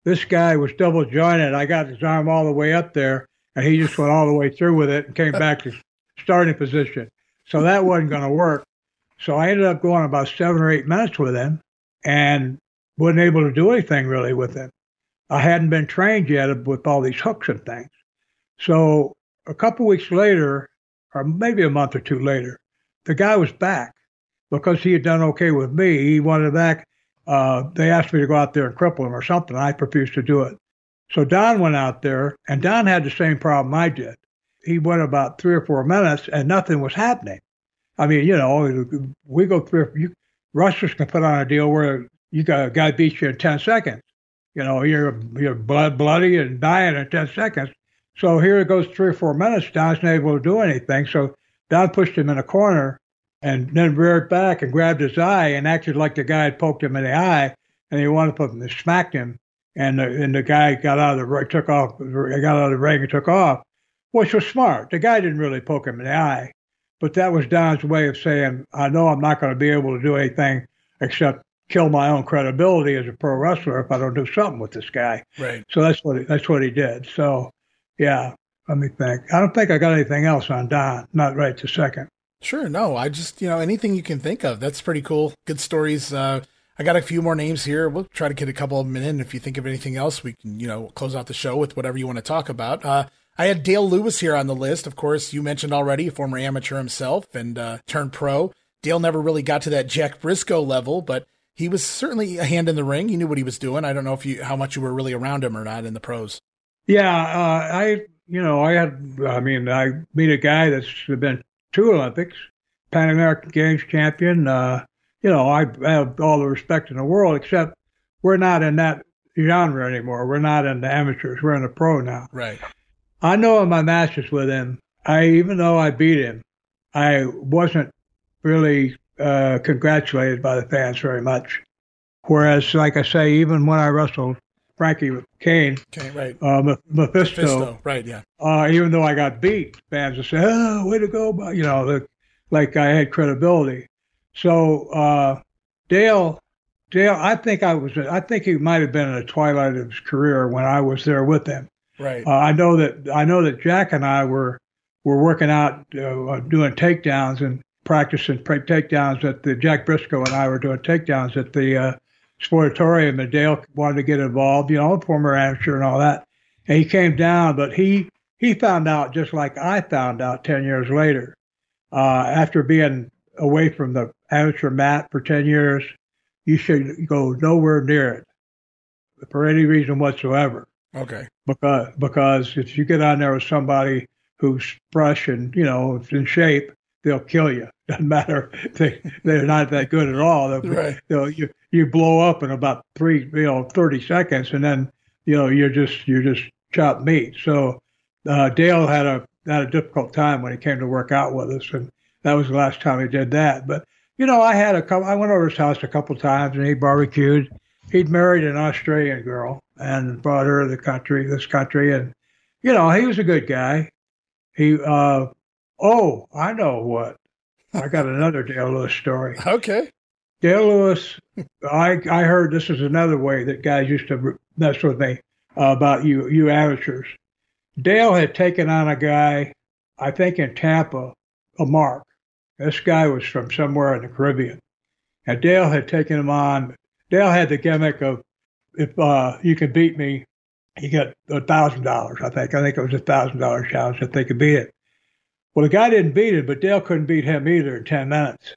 This guy was double jointed. I got his arm all the way up there, and he just went all the way through with it and came back to starting position. So that wasn't going to work. So I ended up going about seven or eight minutes with him, and wasn't able to do anything really with it. I hadn't been trained yet with all these hooks and things. So a couple weeks later, or maybe a month or two later, the guy was back because he had done okay with me. He wanted back. Uh, they asked me to go out there and cripple him or something. I refused to do it. So Don went out there, and Don had the same problem I did. He went about three or four minutes, and nothing was happening. I mean, you know, we go through. You, wrestlers can put on a deal where you got a guy beats you in 10 seconds. You know, you're, you're blood, bloody and dying in 10 seconds. So here it goes three or four minutes. Don's not able to do anything. So Don pushed him in a corner and then reared back and grabbed his eye and acted like the guy had poked him in the eye. And he wanted to put him, and smacked him. And the, and the guy got out of the took off, got out of the ring and took off, which was smart. The guy didn't really poke him in the eye. But that was Don's way of saying, I know I'm not going to be able to do anything except kill my own credibility as a pro wrestler if I don't do something with this guy.
Right.
So that's what he, that's what he did. So, yeah. Let me think. I don't think I got anything else on Don. Not right to second.
Sure. No, I just you know anything you can think of. That's pretty cool. Good stories. Uh, I got a few more names here. We'll try to get a couple of them in. If you think of anything else, we can you know close out the show with whatever you want to talk about. Uh, I had Dale Lewis here on the list. Of course, you mentioned already, former amateur himself and uh, turned pro. Dale never really got to that Jack Briscoe level, but he was certainly a hand in the ring. He knew what he was doing. I don't know if you how much you were really around him or not in the pros.
Yeah, uh, I you know, I had, I mean, I meet a guy that's been two Olympics, Pan American Games champion. Uh, you know, I have all the respect in the world, except we're not in that genre anymore. We're not in the amateurs. We're in the pro now.
Right.
I know in my matches with him, I even though I beat him, I wasn't really uh, congratulated by the fans very much. Whereas, like I say, even when I wrestled Frankie Cain,
Okay, right.
uh, Mephisto,
Fisto, right, yeah.
uh, even though I got beat, fans would say, "Oh, way to go!" But you know, the, like I had credibility. So uh, Dale, Dale, I think I was, I think he might have been in the twilight of his career when I was there with him.
Right.
Uh, I know that I know that Jack and I were were working out, uh, doing takedowns and practicing takedowns at the Jack Briscoe and I were doing takedowns at the uh, sportatorium, and Dale wanted to get involved, you know, former amateur and all that. And he came down, but he he found out just like I found out ten years later, uh, after being away from the amateur mat for ten years, you should go nowhere near it for any reason whatsoever.
Okay.
Because because if you get on there with somebody who's fresh and you know in shape, they'll kill you. Doesn't matter [LAUGHS] they they're not that good at all. They'll,
Right.
they'll, you you blow up in about three you know thirty seconds, and then you know you're just you're just chopped meat. So uh, Dale had a had a difficult time when he came to work out with us, and that was the last time he did that. But you know, I had a couple. I went over his house a couple times, and he barbecued. He'd married an Australian girl and brought her to the country, this country, and you know, he was a good guy. He, uh, oh, I know what. I got another Dale Lewis story.
Okay.
Dale Lewis, I I heard this is another way that guys used to mess with me uh, about you you amateurs. Dale had taken on a guy, I think in Tampa, a mark. This guy was from somewhere in the Caribbean, and Dale had taken him on. Dale had the gimmick of if uh, you can beat me, you get a thousand dollars. I think I think it was a thousand dollar challenge if they could beat it. Well, the guy didn't beat it, but Dale couldn't beat him either in ten minutes.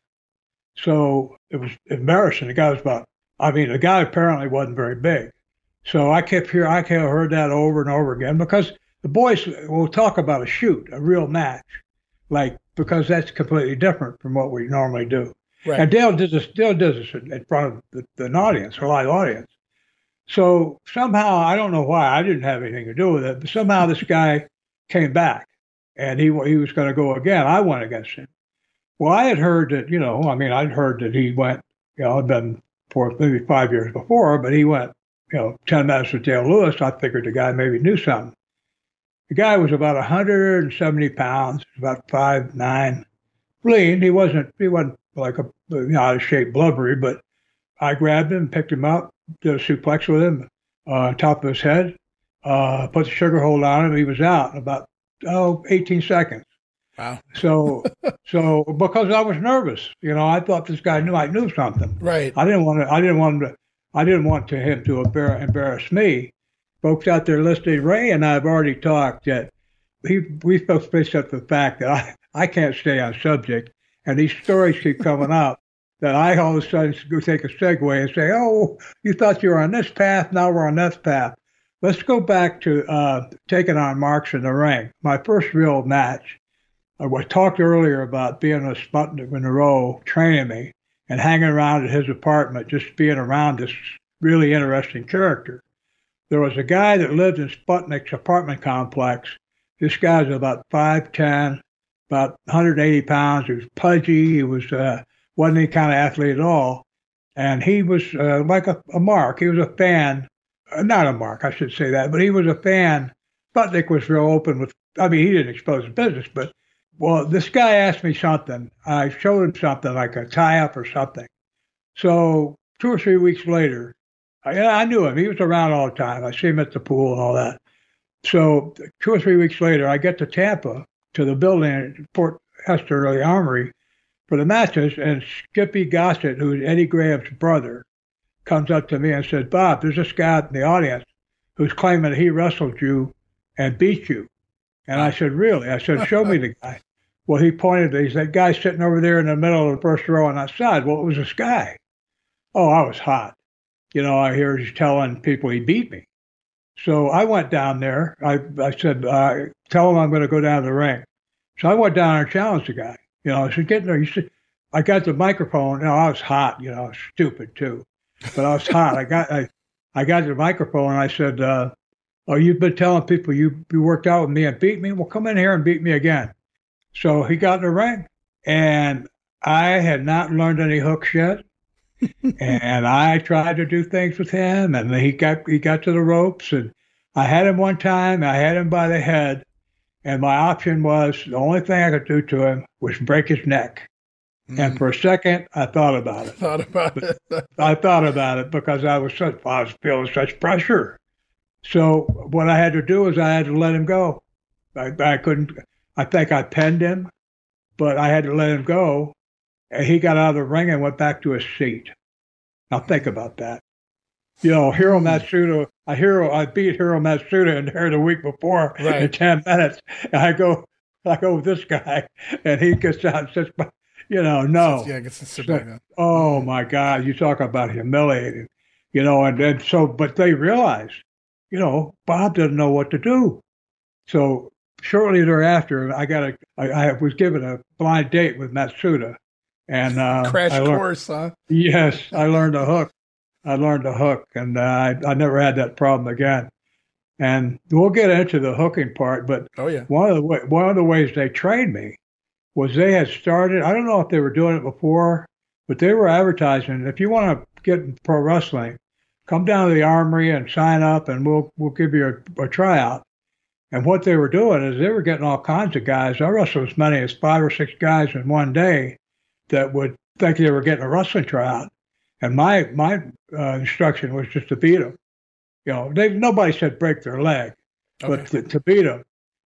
So it was embarrassing. The guy was about, I mean, the guy apparently wasn't very big. So I kept hearing, I kept heard that over and over again because the boys will talk about a shoot, a real match, like because that's completely different from what we normally do.
Right.
And Dale does this, Dale does this in front of the, an audience, a live audience. So somehow, I don't know why, I didn't have anything to do with it, but somehow this guy came back and he he was going to go again. I went against him. Well, I had heard that, you know, I mean, I'd heard that he went, you know, I'd been for maybe five years before, but he went, you know, 10 minutes with Dale Lewis. I figured the guy maybe knew something. The guy was about 170 pounds, about five nine, lean. He wasn't, he wasn't like a, you know, out of shape blubbery, but I grabbed him, picked him up, did a suplex with him uh, on top of his head, uh, put the sugar hold on him. He was out in about, oh, 18 seconds.
Wow.
So, [LAUGHS] so because I was nervous, you know, I thought this guy knew I knew something.
Right.
I didn't want to. I didn't want to. I didn't want to him to embar- embarrass me. Folks out there listening, Ray and I have already talked that he we both faced up the fact that I I can't stay on subject, and these stories keep coming up. That I all of a sudden go take a segue and say, "Oh, you thought you were on this path, now we're on this path." Let's go back to uh, taking on marks in the ring. My first real match. I was talked earlier about being a Sputnik Monroe training me and hanging around at his apartment, just being around this really interesting character. There was a guy that lived in Sputnik's apartment complex. This guy was about 5'10, about 180 pounds. He was pudgy. He was uh, wasn't any kind of athlete at all. And he was uh, like a, a mark. He was a fan, uh, Uh, not a mark, I should say that, but he was a fan. Sputnik was real open with, I mean, he didn't expose his business, but well, this guy asked me something. I showed him something like a tie up or something. So two or three weeks later, I, I knew him. He was around all the time. I see him at the pool and all that. So two or three weeks later, I get to Tampa to the building at Fort Hesterly Armory for the matches, and Skippy Gossett, who's Eddie Graham's brother, comes up to me and says, "Bob, there's this guy in the audience who's claiming he wrestled you and beat you." And I said, "Really?" I said, "Show me the guy." Well, he pointed. He said, "Guy sitting over there in the middle of the first row on that side." Well, it was this guy. Oh, I was hot. You know, I hear he's telling people he beat me. So I went down there. I, I said, uh, tell him I'm going to go down to the ring. So I went down and challenged the guy. You know, I said, get in there. You said, I got the microphone. You know, I was hot. You know, stupid too, but I was hot. I got I, I got the microphone and I said, uh, "Oh, you've been telling people you you worked out with me and beat me. Well, come in here and beat me again." So he got in the ring, and I had not learned any hooks yet. [LAUGHS] and I tried to do things with him, and he got he got to the ropes, and I had him one time. I had him by the head, and my option was the only thing I could do to him was break his neck. Mm. And for a second, I thought about it.
Thought about it. [LAUGHS]
I thought about it because I was such I was feeling such pressure. So what I had to do is I had to let him go. I, I couldn't. I think I pinned him, but I had to let him go. And he got out of the ring and went back to his seat. Now think about that. You know, Hiro hmm. Matsuda, I Hiro, I beat Hiro Matsuda in there the week before right. in ten minutes. And I go, I go with this guy, and he gets out and says, you know, no.
Yeah, gets to sit back
Oh my God, you talk about humiliating, you know, and, and so, but they realized, you know, Bob didn't know what to do. So shortly thereafter, I got a, I, I was given a blind date with Matsuda, and uh,
crash
learned,
course, huh?
Yes, I learned a hook. I learned a hook, and uh, I, I never had that problem again. And we'll get into the hooking part, but
oh yeah,
one of the one of the ways they trained me was they had started. I don't know if they were doing it before, but they were advertising. If you want to get in pro wrestling, come down to the Armory and sign up, and we'll we'll give you a, a tryout. And what they were doing is they were getting all kinds of guys. I wrestled as many as five or six guys in one day that would think they were getting a wrestling tryout. And my my uh, instruction was just to beat them. You know, they nobody said break their leg, okay. but to, to, beat them.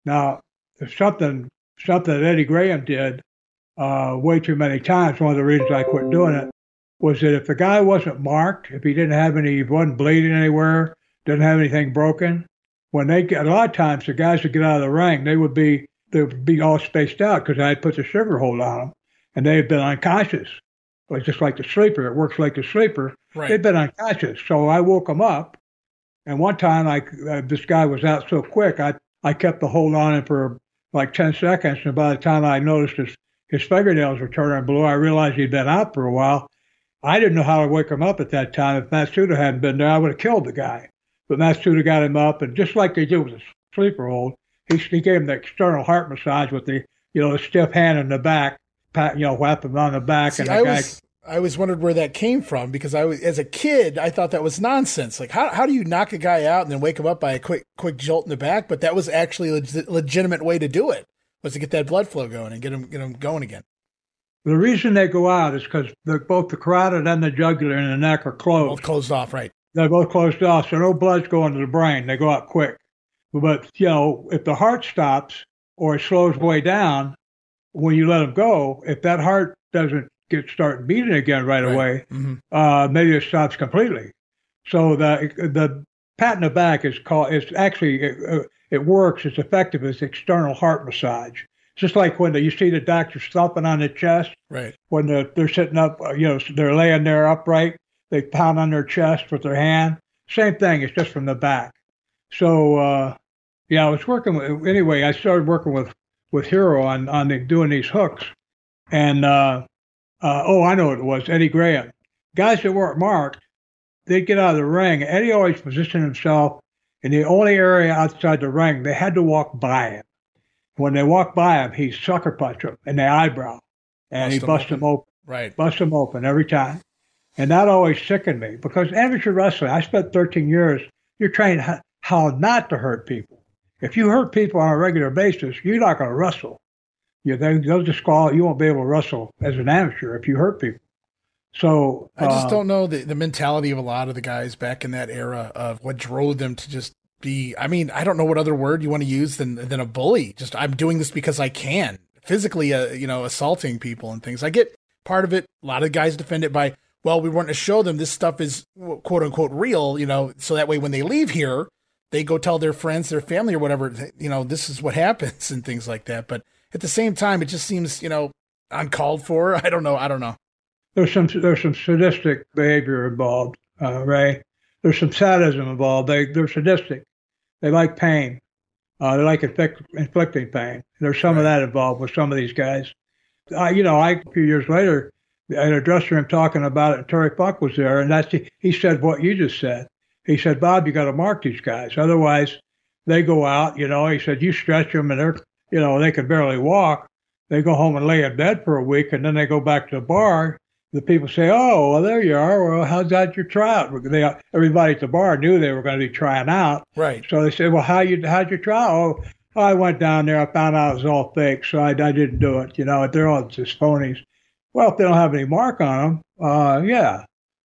Now, if something something that Eddie Graham did uh, way too many times, one of the reasons I quit doing it was that if the guy wasn't marked, if he didn't have any, wasn't bleeding anywhere, didn't have anything broken, when they get a lot of times the guys would get out of the ring, they would be they would be all spaced out because I had put the sugar hold on them, and they had been unconscious. It's just like the sleeper. It works like the sleeper.
Right.
They'd been unconscious. So I woke them up. And one time, I uh, this guy was out so quick, I I kept the hold on him for like 10 seconds. And by the time I noticed his, his fingernails were turning blue, I realized he'd been out for a while. I didn't know how to wake him up at that time. If Matsuda hadn't been there, I would have killed the guy. But Matsuda got him up, and just like they do with a sleeper hold, he, he gave him the external heart massage with the, you know, the stiff hand in the back, pat, you know, whap him on the back.
See,
and the
I
guy,
was, I always wondered where that came from because I was, as a kid, I thought that was nonsense. Like, how, how do you knock a guy out and then wake him up by a quick, quick jolt in the back? But that was actually a legitimate way to do it was to get that blood flow going and get him, get him going again.
The reason they go out is because both the carotid and the jugular and the neck are closed.
Both closed off, right?
They're both closed off, so no blood's going to the brain. They go out quick. But, you know, if the heart stops or it slows way down when you let them go, if that heart doesn't get start beating again right, right. away, mm-hmm. uh, maybe it stops completely. So the the pat in the back is called. It's actually it, uh, it works. It's effective as external heart massage. It's just like when the, you see the doctor thumping on the chest.
Right.
When the, they're sitting up, uh, you know, they're laying there upright. They pound on their chest with their hand. Same thing. It's just from the back. So uh, yeah, I was working with. Anyway, I started working with with Hiro on on the, doing these hooks, and uh, uh, oh, I know what it was Eddie Graham. Guys that weren't marked, they'd get out of the ring. Eddie always positioned himself in the only area outside the ring. They had to walk by him. When they walked by him, he sucker punched him in the eyebrow, and Bust he busted him open.
Right,
bust him open every time, and that always sickened me because amateur wrestling. I spent 13 years. You're trained how not to hurt people. If you hurt people on a regular basis, you're not going to wrestle you they, they'll disqualify. You won't be able to wrestle as an amateur if you hurt people. So
I just uh, don't know the, the mentality of a lot of the guys back in that era of what drove them to just be. I mean, I don't know what other word you want to use than than a bully. Just I'm doing this because I can physically, uh, you know, assaulting people and things. I get part of it. A lot of guys defend it by, well, we want to show them this stuff is quote unquote real, you know, so that way when they leave here, they go tell their friends, their family, or whatever, you know, this is what [LAUGHS] happens and things like that. But at the same time, it just seems, you know, uncalled for. [LAUGHS] I don't know. I don't know.
There's some there's some sadistic behavior involved, uh, Ray. There's some sadism involved. They they're sadistic. They like pain. Uh, they like inflict, inflicting pain. There's some right. of that involved with some of these guys. Uh, you know, I, a few years later, in a dressing room talking about it, and Terry Funk was there, and that's he said what you just said. He said, Bob, you got to mark these guys, otherwise they go out. You know, he said you stretch them, and they're, you know, they can barely walk. They go home and lay in bed for a week, and then they go back to the bar. The people say, "Oh, well, there you are. Well, how's that your tryout?" They, everybody at the bar knew they were going to be trying out,
right?
So they said, "Well, how you how'd you try?" Oh, I went down there. I found out it was all fake, so I, I didn't do it. You know, they're all just phonies. Well, if they don't have any mark on them, uh, yeah.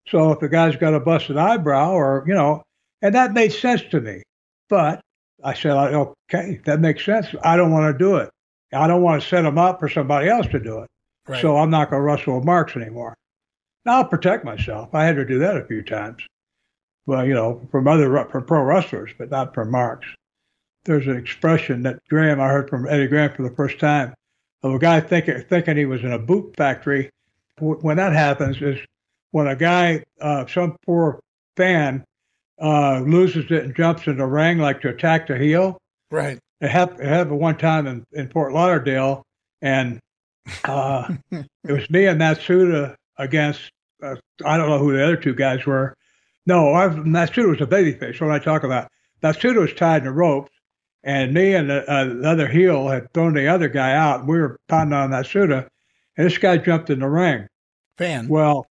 So if the guy's got a busted eyebrow, or you know, and that made sense to me. But I said, okay, that makes sense. I don't want to do it. I don't want to set them up for somebody else to do it. Right. So I'm not going to wrestle with marks anymore. Now I'll protect myself. I had to do that a few times. Well, you know, from other from pro wrestlers, but not from marks. There's an expression that Graham I heard from Eddie Graham for the first time of a guy thinking thinking he was in a boot factory. When that happens, is when a guy, uh, some poor fan, uh, loses it and jumps in the ring like to attack the heel.
Right.
It happened, it happened one time in, in Fort Lauderdale, and uh, [LAUGHS] it was me and Matsuda against uh, I don't know who the other two guys were. No, I've, Matsuda was a babyface. What I talk about, Matsuda was tied in the ropes, and me and the, uh, the other heel had thrown the other guy out. And We were pounding on Matsuda, and this guy jumped in the ring.
Fan.
Well,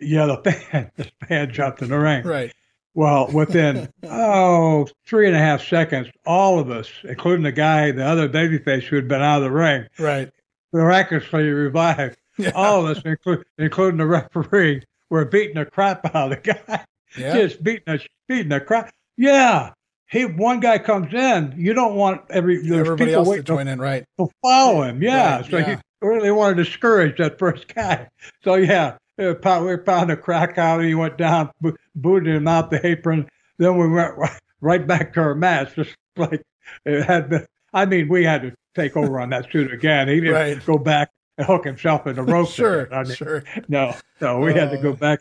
yeah, the [LAUGHS] fan. The fan jumped in the ring.
Right.
Well, within oh three and a half seconds, all of us, including the guy, the other babyface who had been out of the ring,
right,
miraculously revived. Yeah. All of us, including, including the referee, were beating the crap out of the guy. Yeah. Just beating the beating the crap. Yeah. He one guy comes in, you don't want every
everybody else to join in, right?
To follow him, yeah. Right. So yeah. he really wanted to discourage that first guy. So yeah, we were a crack out, and he went down, booted him out the apron. Then we went right back to our match, [LAUGHS] just like it had been. I mean, we had to take over on that suit again. He didn't right. go back and hook himself in the [LAUGHS] rope.
sure,
I mean,
sure.
No, no, we uh, had to go uh. back.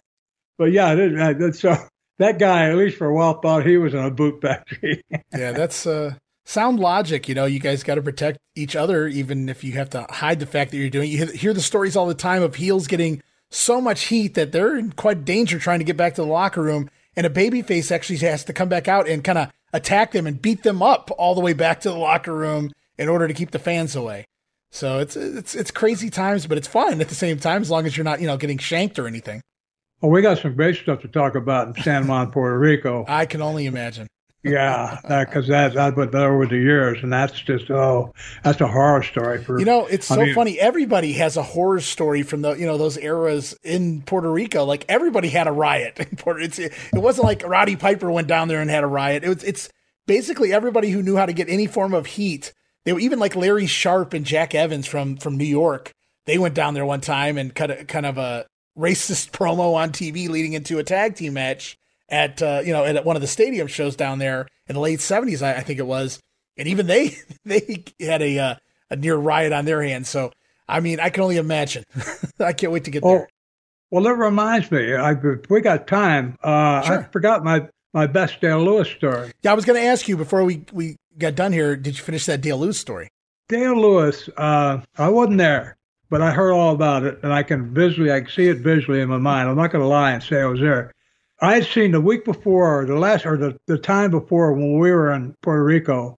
But yeah, it, it, so that guy, at least for a while, thought he was in a boot factory. [LAUGHS]
yeah, that's uh, sound logic. You know, you guys got to protect each other, even if you have to hide the fact that you're doing. You hear the stories all the time of heels getting so much heat that they're in quite danger trying to get back to the locker room. And a babyface actually has to come back out and kind of attack them and beat them up all the way back to the locker room in order to keep the fans away. So it's it's it's crazy times, but it's fun at the same time as long as you're not you know getting shanked or anything.
Well, we got some great stuff to talk about in San Juan, Puerto Rico.
I can only imagine
yeah, because that, that's what over the years, and that's just oh, that's a horror story for
you know. It's so I mean, funny. Everybody has a horror story from the you know those eras in Puerto Rico. Like everybody had a riot [LAUGHS] in Puerto. It's it wasn't like Roddy Piper went down there and had a riot. It was it's basically everybody who knew how to get any form of heat. They were even like Larry Sharpe and Jack Evans from from New York. They went down there one time and cut a kind of a racist [LAUGHS] promo on TV leading into a tag team match at uh, you know at one of the stadium shows down there in the late seventies, I, I, think it was, and even they [LAUGHS] they had a uh, a near riot on their hands. So I mean, I can only imagine. [LAUGHS] I can't wait to get there.
Well, that reminds me. I, we got time. Uh, sure. I forgot my my best Dale Lewis story.
Yeah, I was going to ask you before we we got done here. Did you finish that Dale Lewis story?
Dale Lewis. Uh, I wasn't there, but I heard all about it, and I can visually, I can see it visually in my mind. I'm not going to lie and say I was there. I had seen the week before, or the last, or the, the time before when we were in Puerto Rico.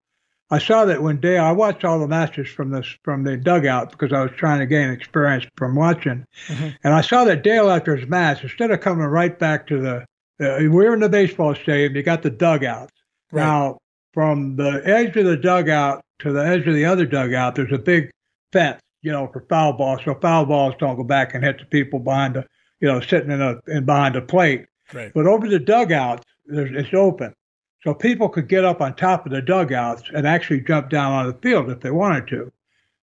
I saw that when Dale, I watched all the matches from this from the dugout because I was trying to gain experience from watching, mm-hmm. and I saw that Dale after his match, instead of coming right back to the, uh, we were in the baseball stadium. You got the dugouts. Right. Now, from the edge of the dugout to the edge of the other dugout, there's a big fence, you know, for foul balls, so foul balls don't go back and hit the people behind the, you know, sitting in a in behind the plate.
Right.
But over the dugouts, it's open. So people could get up on top of the dugouts and actually jump down on the field if they wanted to.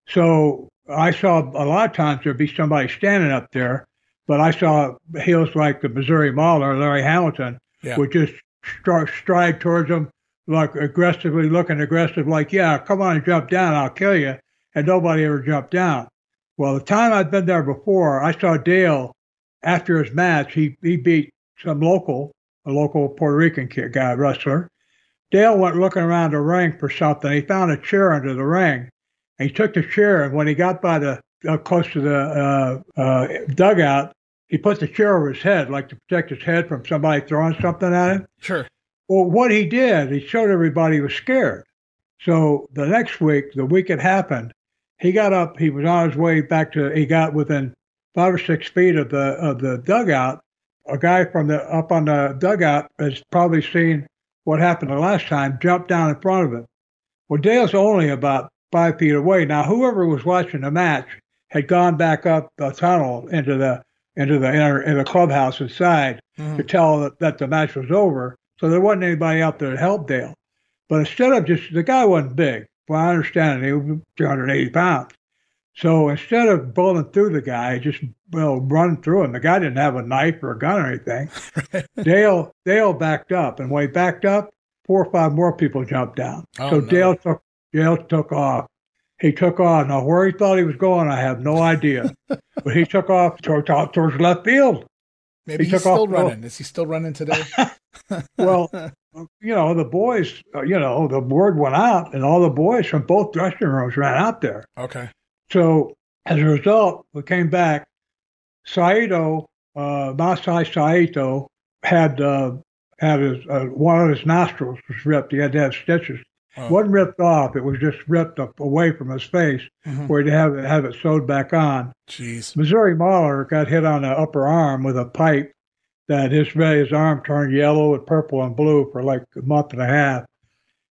So I saw a lot of times there'd be somebody standing up there, but I saw heels like the Missouri Mauler, Larry Hamilton, yeah. would just stride towards them, like aggressively looking aggressive, like, yeah, come on and jump down, I'll kill you. And nobody ever jumped down. Well, the time I'd been there before, I saw Dale after his match, he, he beat some local, a local Puerto Rican kid, guy, wrestler. Dale went looking around the ring for something. He found a chair under the ring. And he took the chair, and when he got by the uh, close to the uh, uh, dugout, he put the chair over his head, like to protect his head from somebody throwing something at him.
Sure.
Well, what he did, he showed everybody he was scared. So the next week, the week it happened, he got up. He was on his way back to. He got within five or six feet of the of the dugout. A guy from the up on the dugout has probably seen what happened the last time. Jumped down in front of him. Well, Dale's only about five feet away now. Whoever was watching the match had gone back up the tunnel into the into the inner in the clubhouse inside
Mhm.
to tell that, that the match was over. So there wasn't anybody out there to help Dale. But instead of just the guy wasn't big. Well, I understand it. He was 280 pounds. So instead of bowling through the guy, just well run through him. The guy didn't have a knife or a gun or anything. [LAUGHS] Dale Dale backed up, and when he backed up, four or five more people jumped down.
Oh,
so
no.
Dale took Dale took off. He took off. Now where he thought he was going, I have no idea. [LAUGHS] but he took off toward, towards left field.
Maybe
He
he's
off
still
the-
running. Is he still running today? [LAUGHS]
Well, you know, the boys, uh, you know, the word went out, and all the boys from both dressing rooms ran out there.
okay.
So as a result, we came back. Saito, uh, Masa Saito, had uh, had his uh, one of his nostrils was ripped. He had to have stitches.
Oh.
Wasn't ripped off. It was just ripped up away from his face,
Mhm.
where he'd have have it sewed back on.
Jeez.
Missouri Mauler got hit on the upper arm with a pipe that his his arm turned yellow and purple and blue for like a month and a half.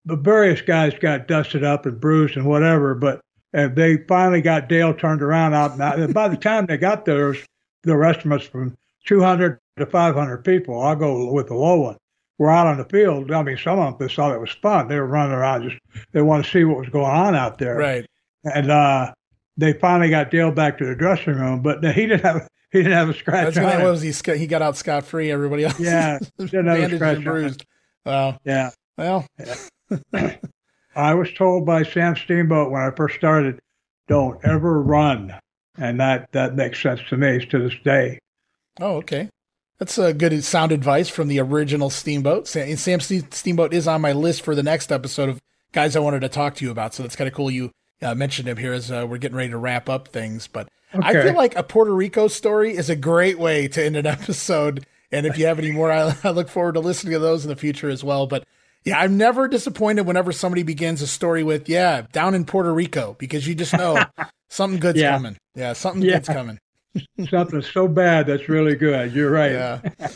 But various guys got dusted up and bruised and whatever. But and they finally got Dale turned around out. And by the time they got there, the rest of us from 200 to 500 people. I'll go with the low one. We're out on the field. I mean, some of them just thought it was fun. They were running around just they want to see what was going on out there
Right.
and uh, they finally got Dale back to the dressing room, but he didn't have [LAUGHS] he didn't have a scratch
gonna,
on
what was he? He got out scot free. Everybody else.
Yeah, [LAUGHS] didn't have a scratch
and bruised. Wow.
Yeah,
Well, [LAUGHS]
I was told by Sam Steamboat when I first started, don't ever run, and that that makes sense to me to this day.
Oh, okay. That's a good sound advice from the original Steamboat. Sam, Sam Steamboat is on my list for the next episode of guys I wanted to talk to you about. So that's kind of cool you uh, mentioned him here as uh, we're getting ready to wrap up things. But I feel like a Puerto Rico story is a great way to end an [LAUGHS] episode. And if you have any more, I, I look forward to listening to those in the future as well. But yeah, I'm never disappointed whenever somebody begins a story with, yeah, down in Puerto Rico, because you just know [LAUGHS] something good's
Yeah.
coming. Yeah, something
Yeah.
good's coming. [LAUGHS]
Something so bad that's really good. You're right.
Yeah. [LAUGHS]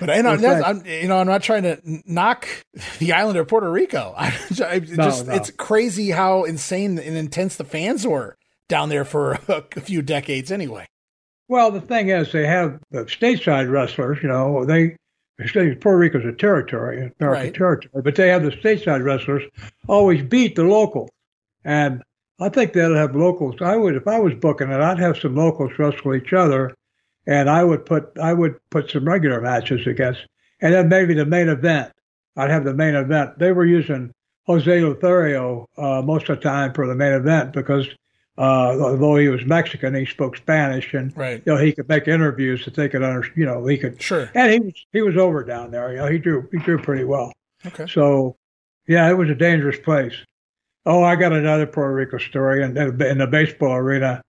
But I know. I'm, you know, I'm not trying to knock the island of Puerto Rico. I, just,
no.
it's crazy how insane and intense the fans were down there for a, a few decades anyway.
Well, the thing is, they have the stateside wrestlers. You know, they Puerto Rico's a territory, American
Right.
territory, but they have the stateside wrestlers always beat the locals, and I think they'll have locals. I would, if I was booking it, I'd have some locals wrestle each other, and I would put I would put some regular matches against, and then maybe the main event. I'd have the main event. They were using Jose Lothario uh, most of the time for the main event because uh, although he was Mexican, he spoke Spanish, and
Right.
you know, he could make interviews that they could understand. you know, he could,
Sure.
and he was he was over down there. You know, he drew he drew pretty well.
Okay.
So, yeah, it was a dangerous place. Oh, I got another Puerto Rico story in, in the baseball arena.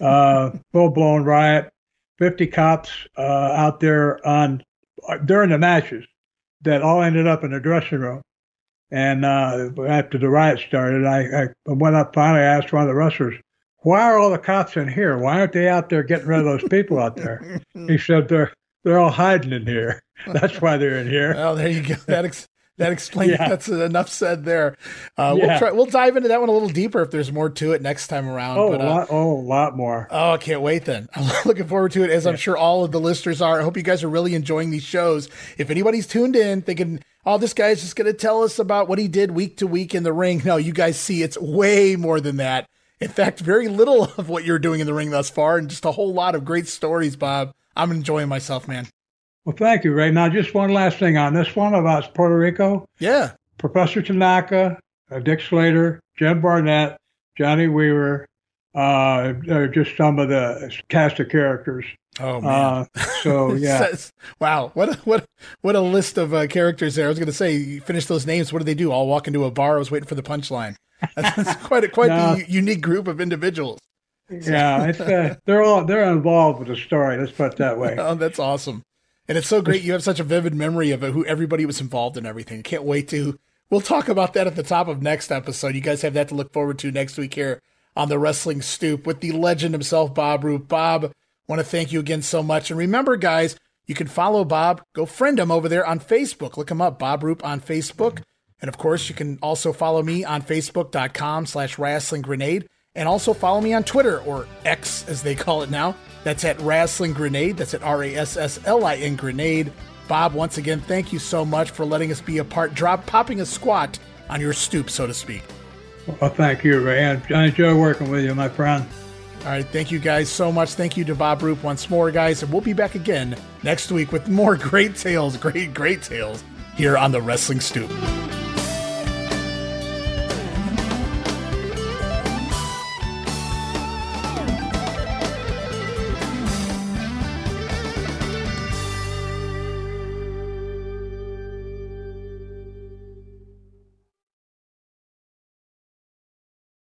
Uh, [LAUGHS] full blown riot, fifty cops uh, out there on during the matches that all ended up in the dressing room. And uh, after the riot started, I, I went up finally. I asked one of the wrestlers, "Why are all the cops in here? Why aren't they out there getting rid of those people out there?" [LAUGHS] he said, "They're they're all hiding in here. [LAUGHS] That's why they're in here."
Well, there you go. That ex- that explains.
Yeah.
That's enough said there. Uh, We'll try. We'll dive into that one a little deeper if there's more to it next time around.
Oh,
but,
a
uh,
lot, oh, a lot more.
Oh, I can't wait then. [LAUGHS] I'm looking forward to it, as I'm sure all of the listeners are. I hope you guys are really enjoying these shows. If anybody's tuned in thinking, oh, this guy's just going to tell us about what he did week to week in the ring, no, you guys see it's way more than that. In fact, very little of what you're doing in the ring thus far, and just a whole lot of great stories, Bob. I'm enjoying myself, man.
Well, thank you, Ray. Now, just one last thing on this one about Puerto Rico.
Yeah.
Professor Tanaka, uh, Dick Slater, Jim Barnett, Johnny Weaver, uh, just some of the cast of characters.
Oh man!
Uh, so [LAUGHS] yeah,
wow, what a, what what a list of uh, characters there. I was going to say, you finish those names. What do they do? All walk into a bar. I was waiting for the punchline. That's, quite a, quite no. the unique group of individuals.
Yeah, uh, they're all they're involved with the story. Let's put it that way. [LAUGHS]
oh, that's awesome, and it's so great. You have such a vivid memory of it, who everybody was involved in everything. Can't wait to. We'll talk about that at the top of next episode. You guys have that to look forward to next week here on the Wrestling Stoop with the legend himself, Bob Roop. Bob, want to thank you again so much. And remember, guys, you can follow Bob. Go friend him over there on Facebook. Look him up, Bob Roop on Facebook. And of course, you can also follow me on Facebook.com slash Wrestling Grenade. And also follow me on Twitter, or X as they call it now. That's at Wrestling Grenade. That's at R A S S L I N Grenade. Bob, once again, thank you so much for letting us be a part, drop, popping a squat on your stoop, so to speak.
Well, thank you, Ray. I enjoy working with you, my friend.
All right. Thank you guys so much. Thank you to Bob Roop once more, guys. And we'll be back again next week with more [LAUGHS] great tales, great, great tales here on the Wrestling Stoop.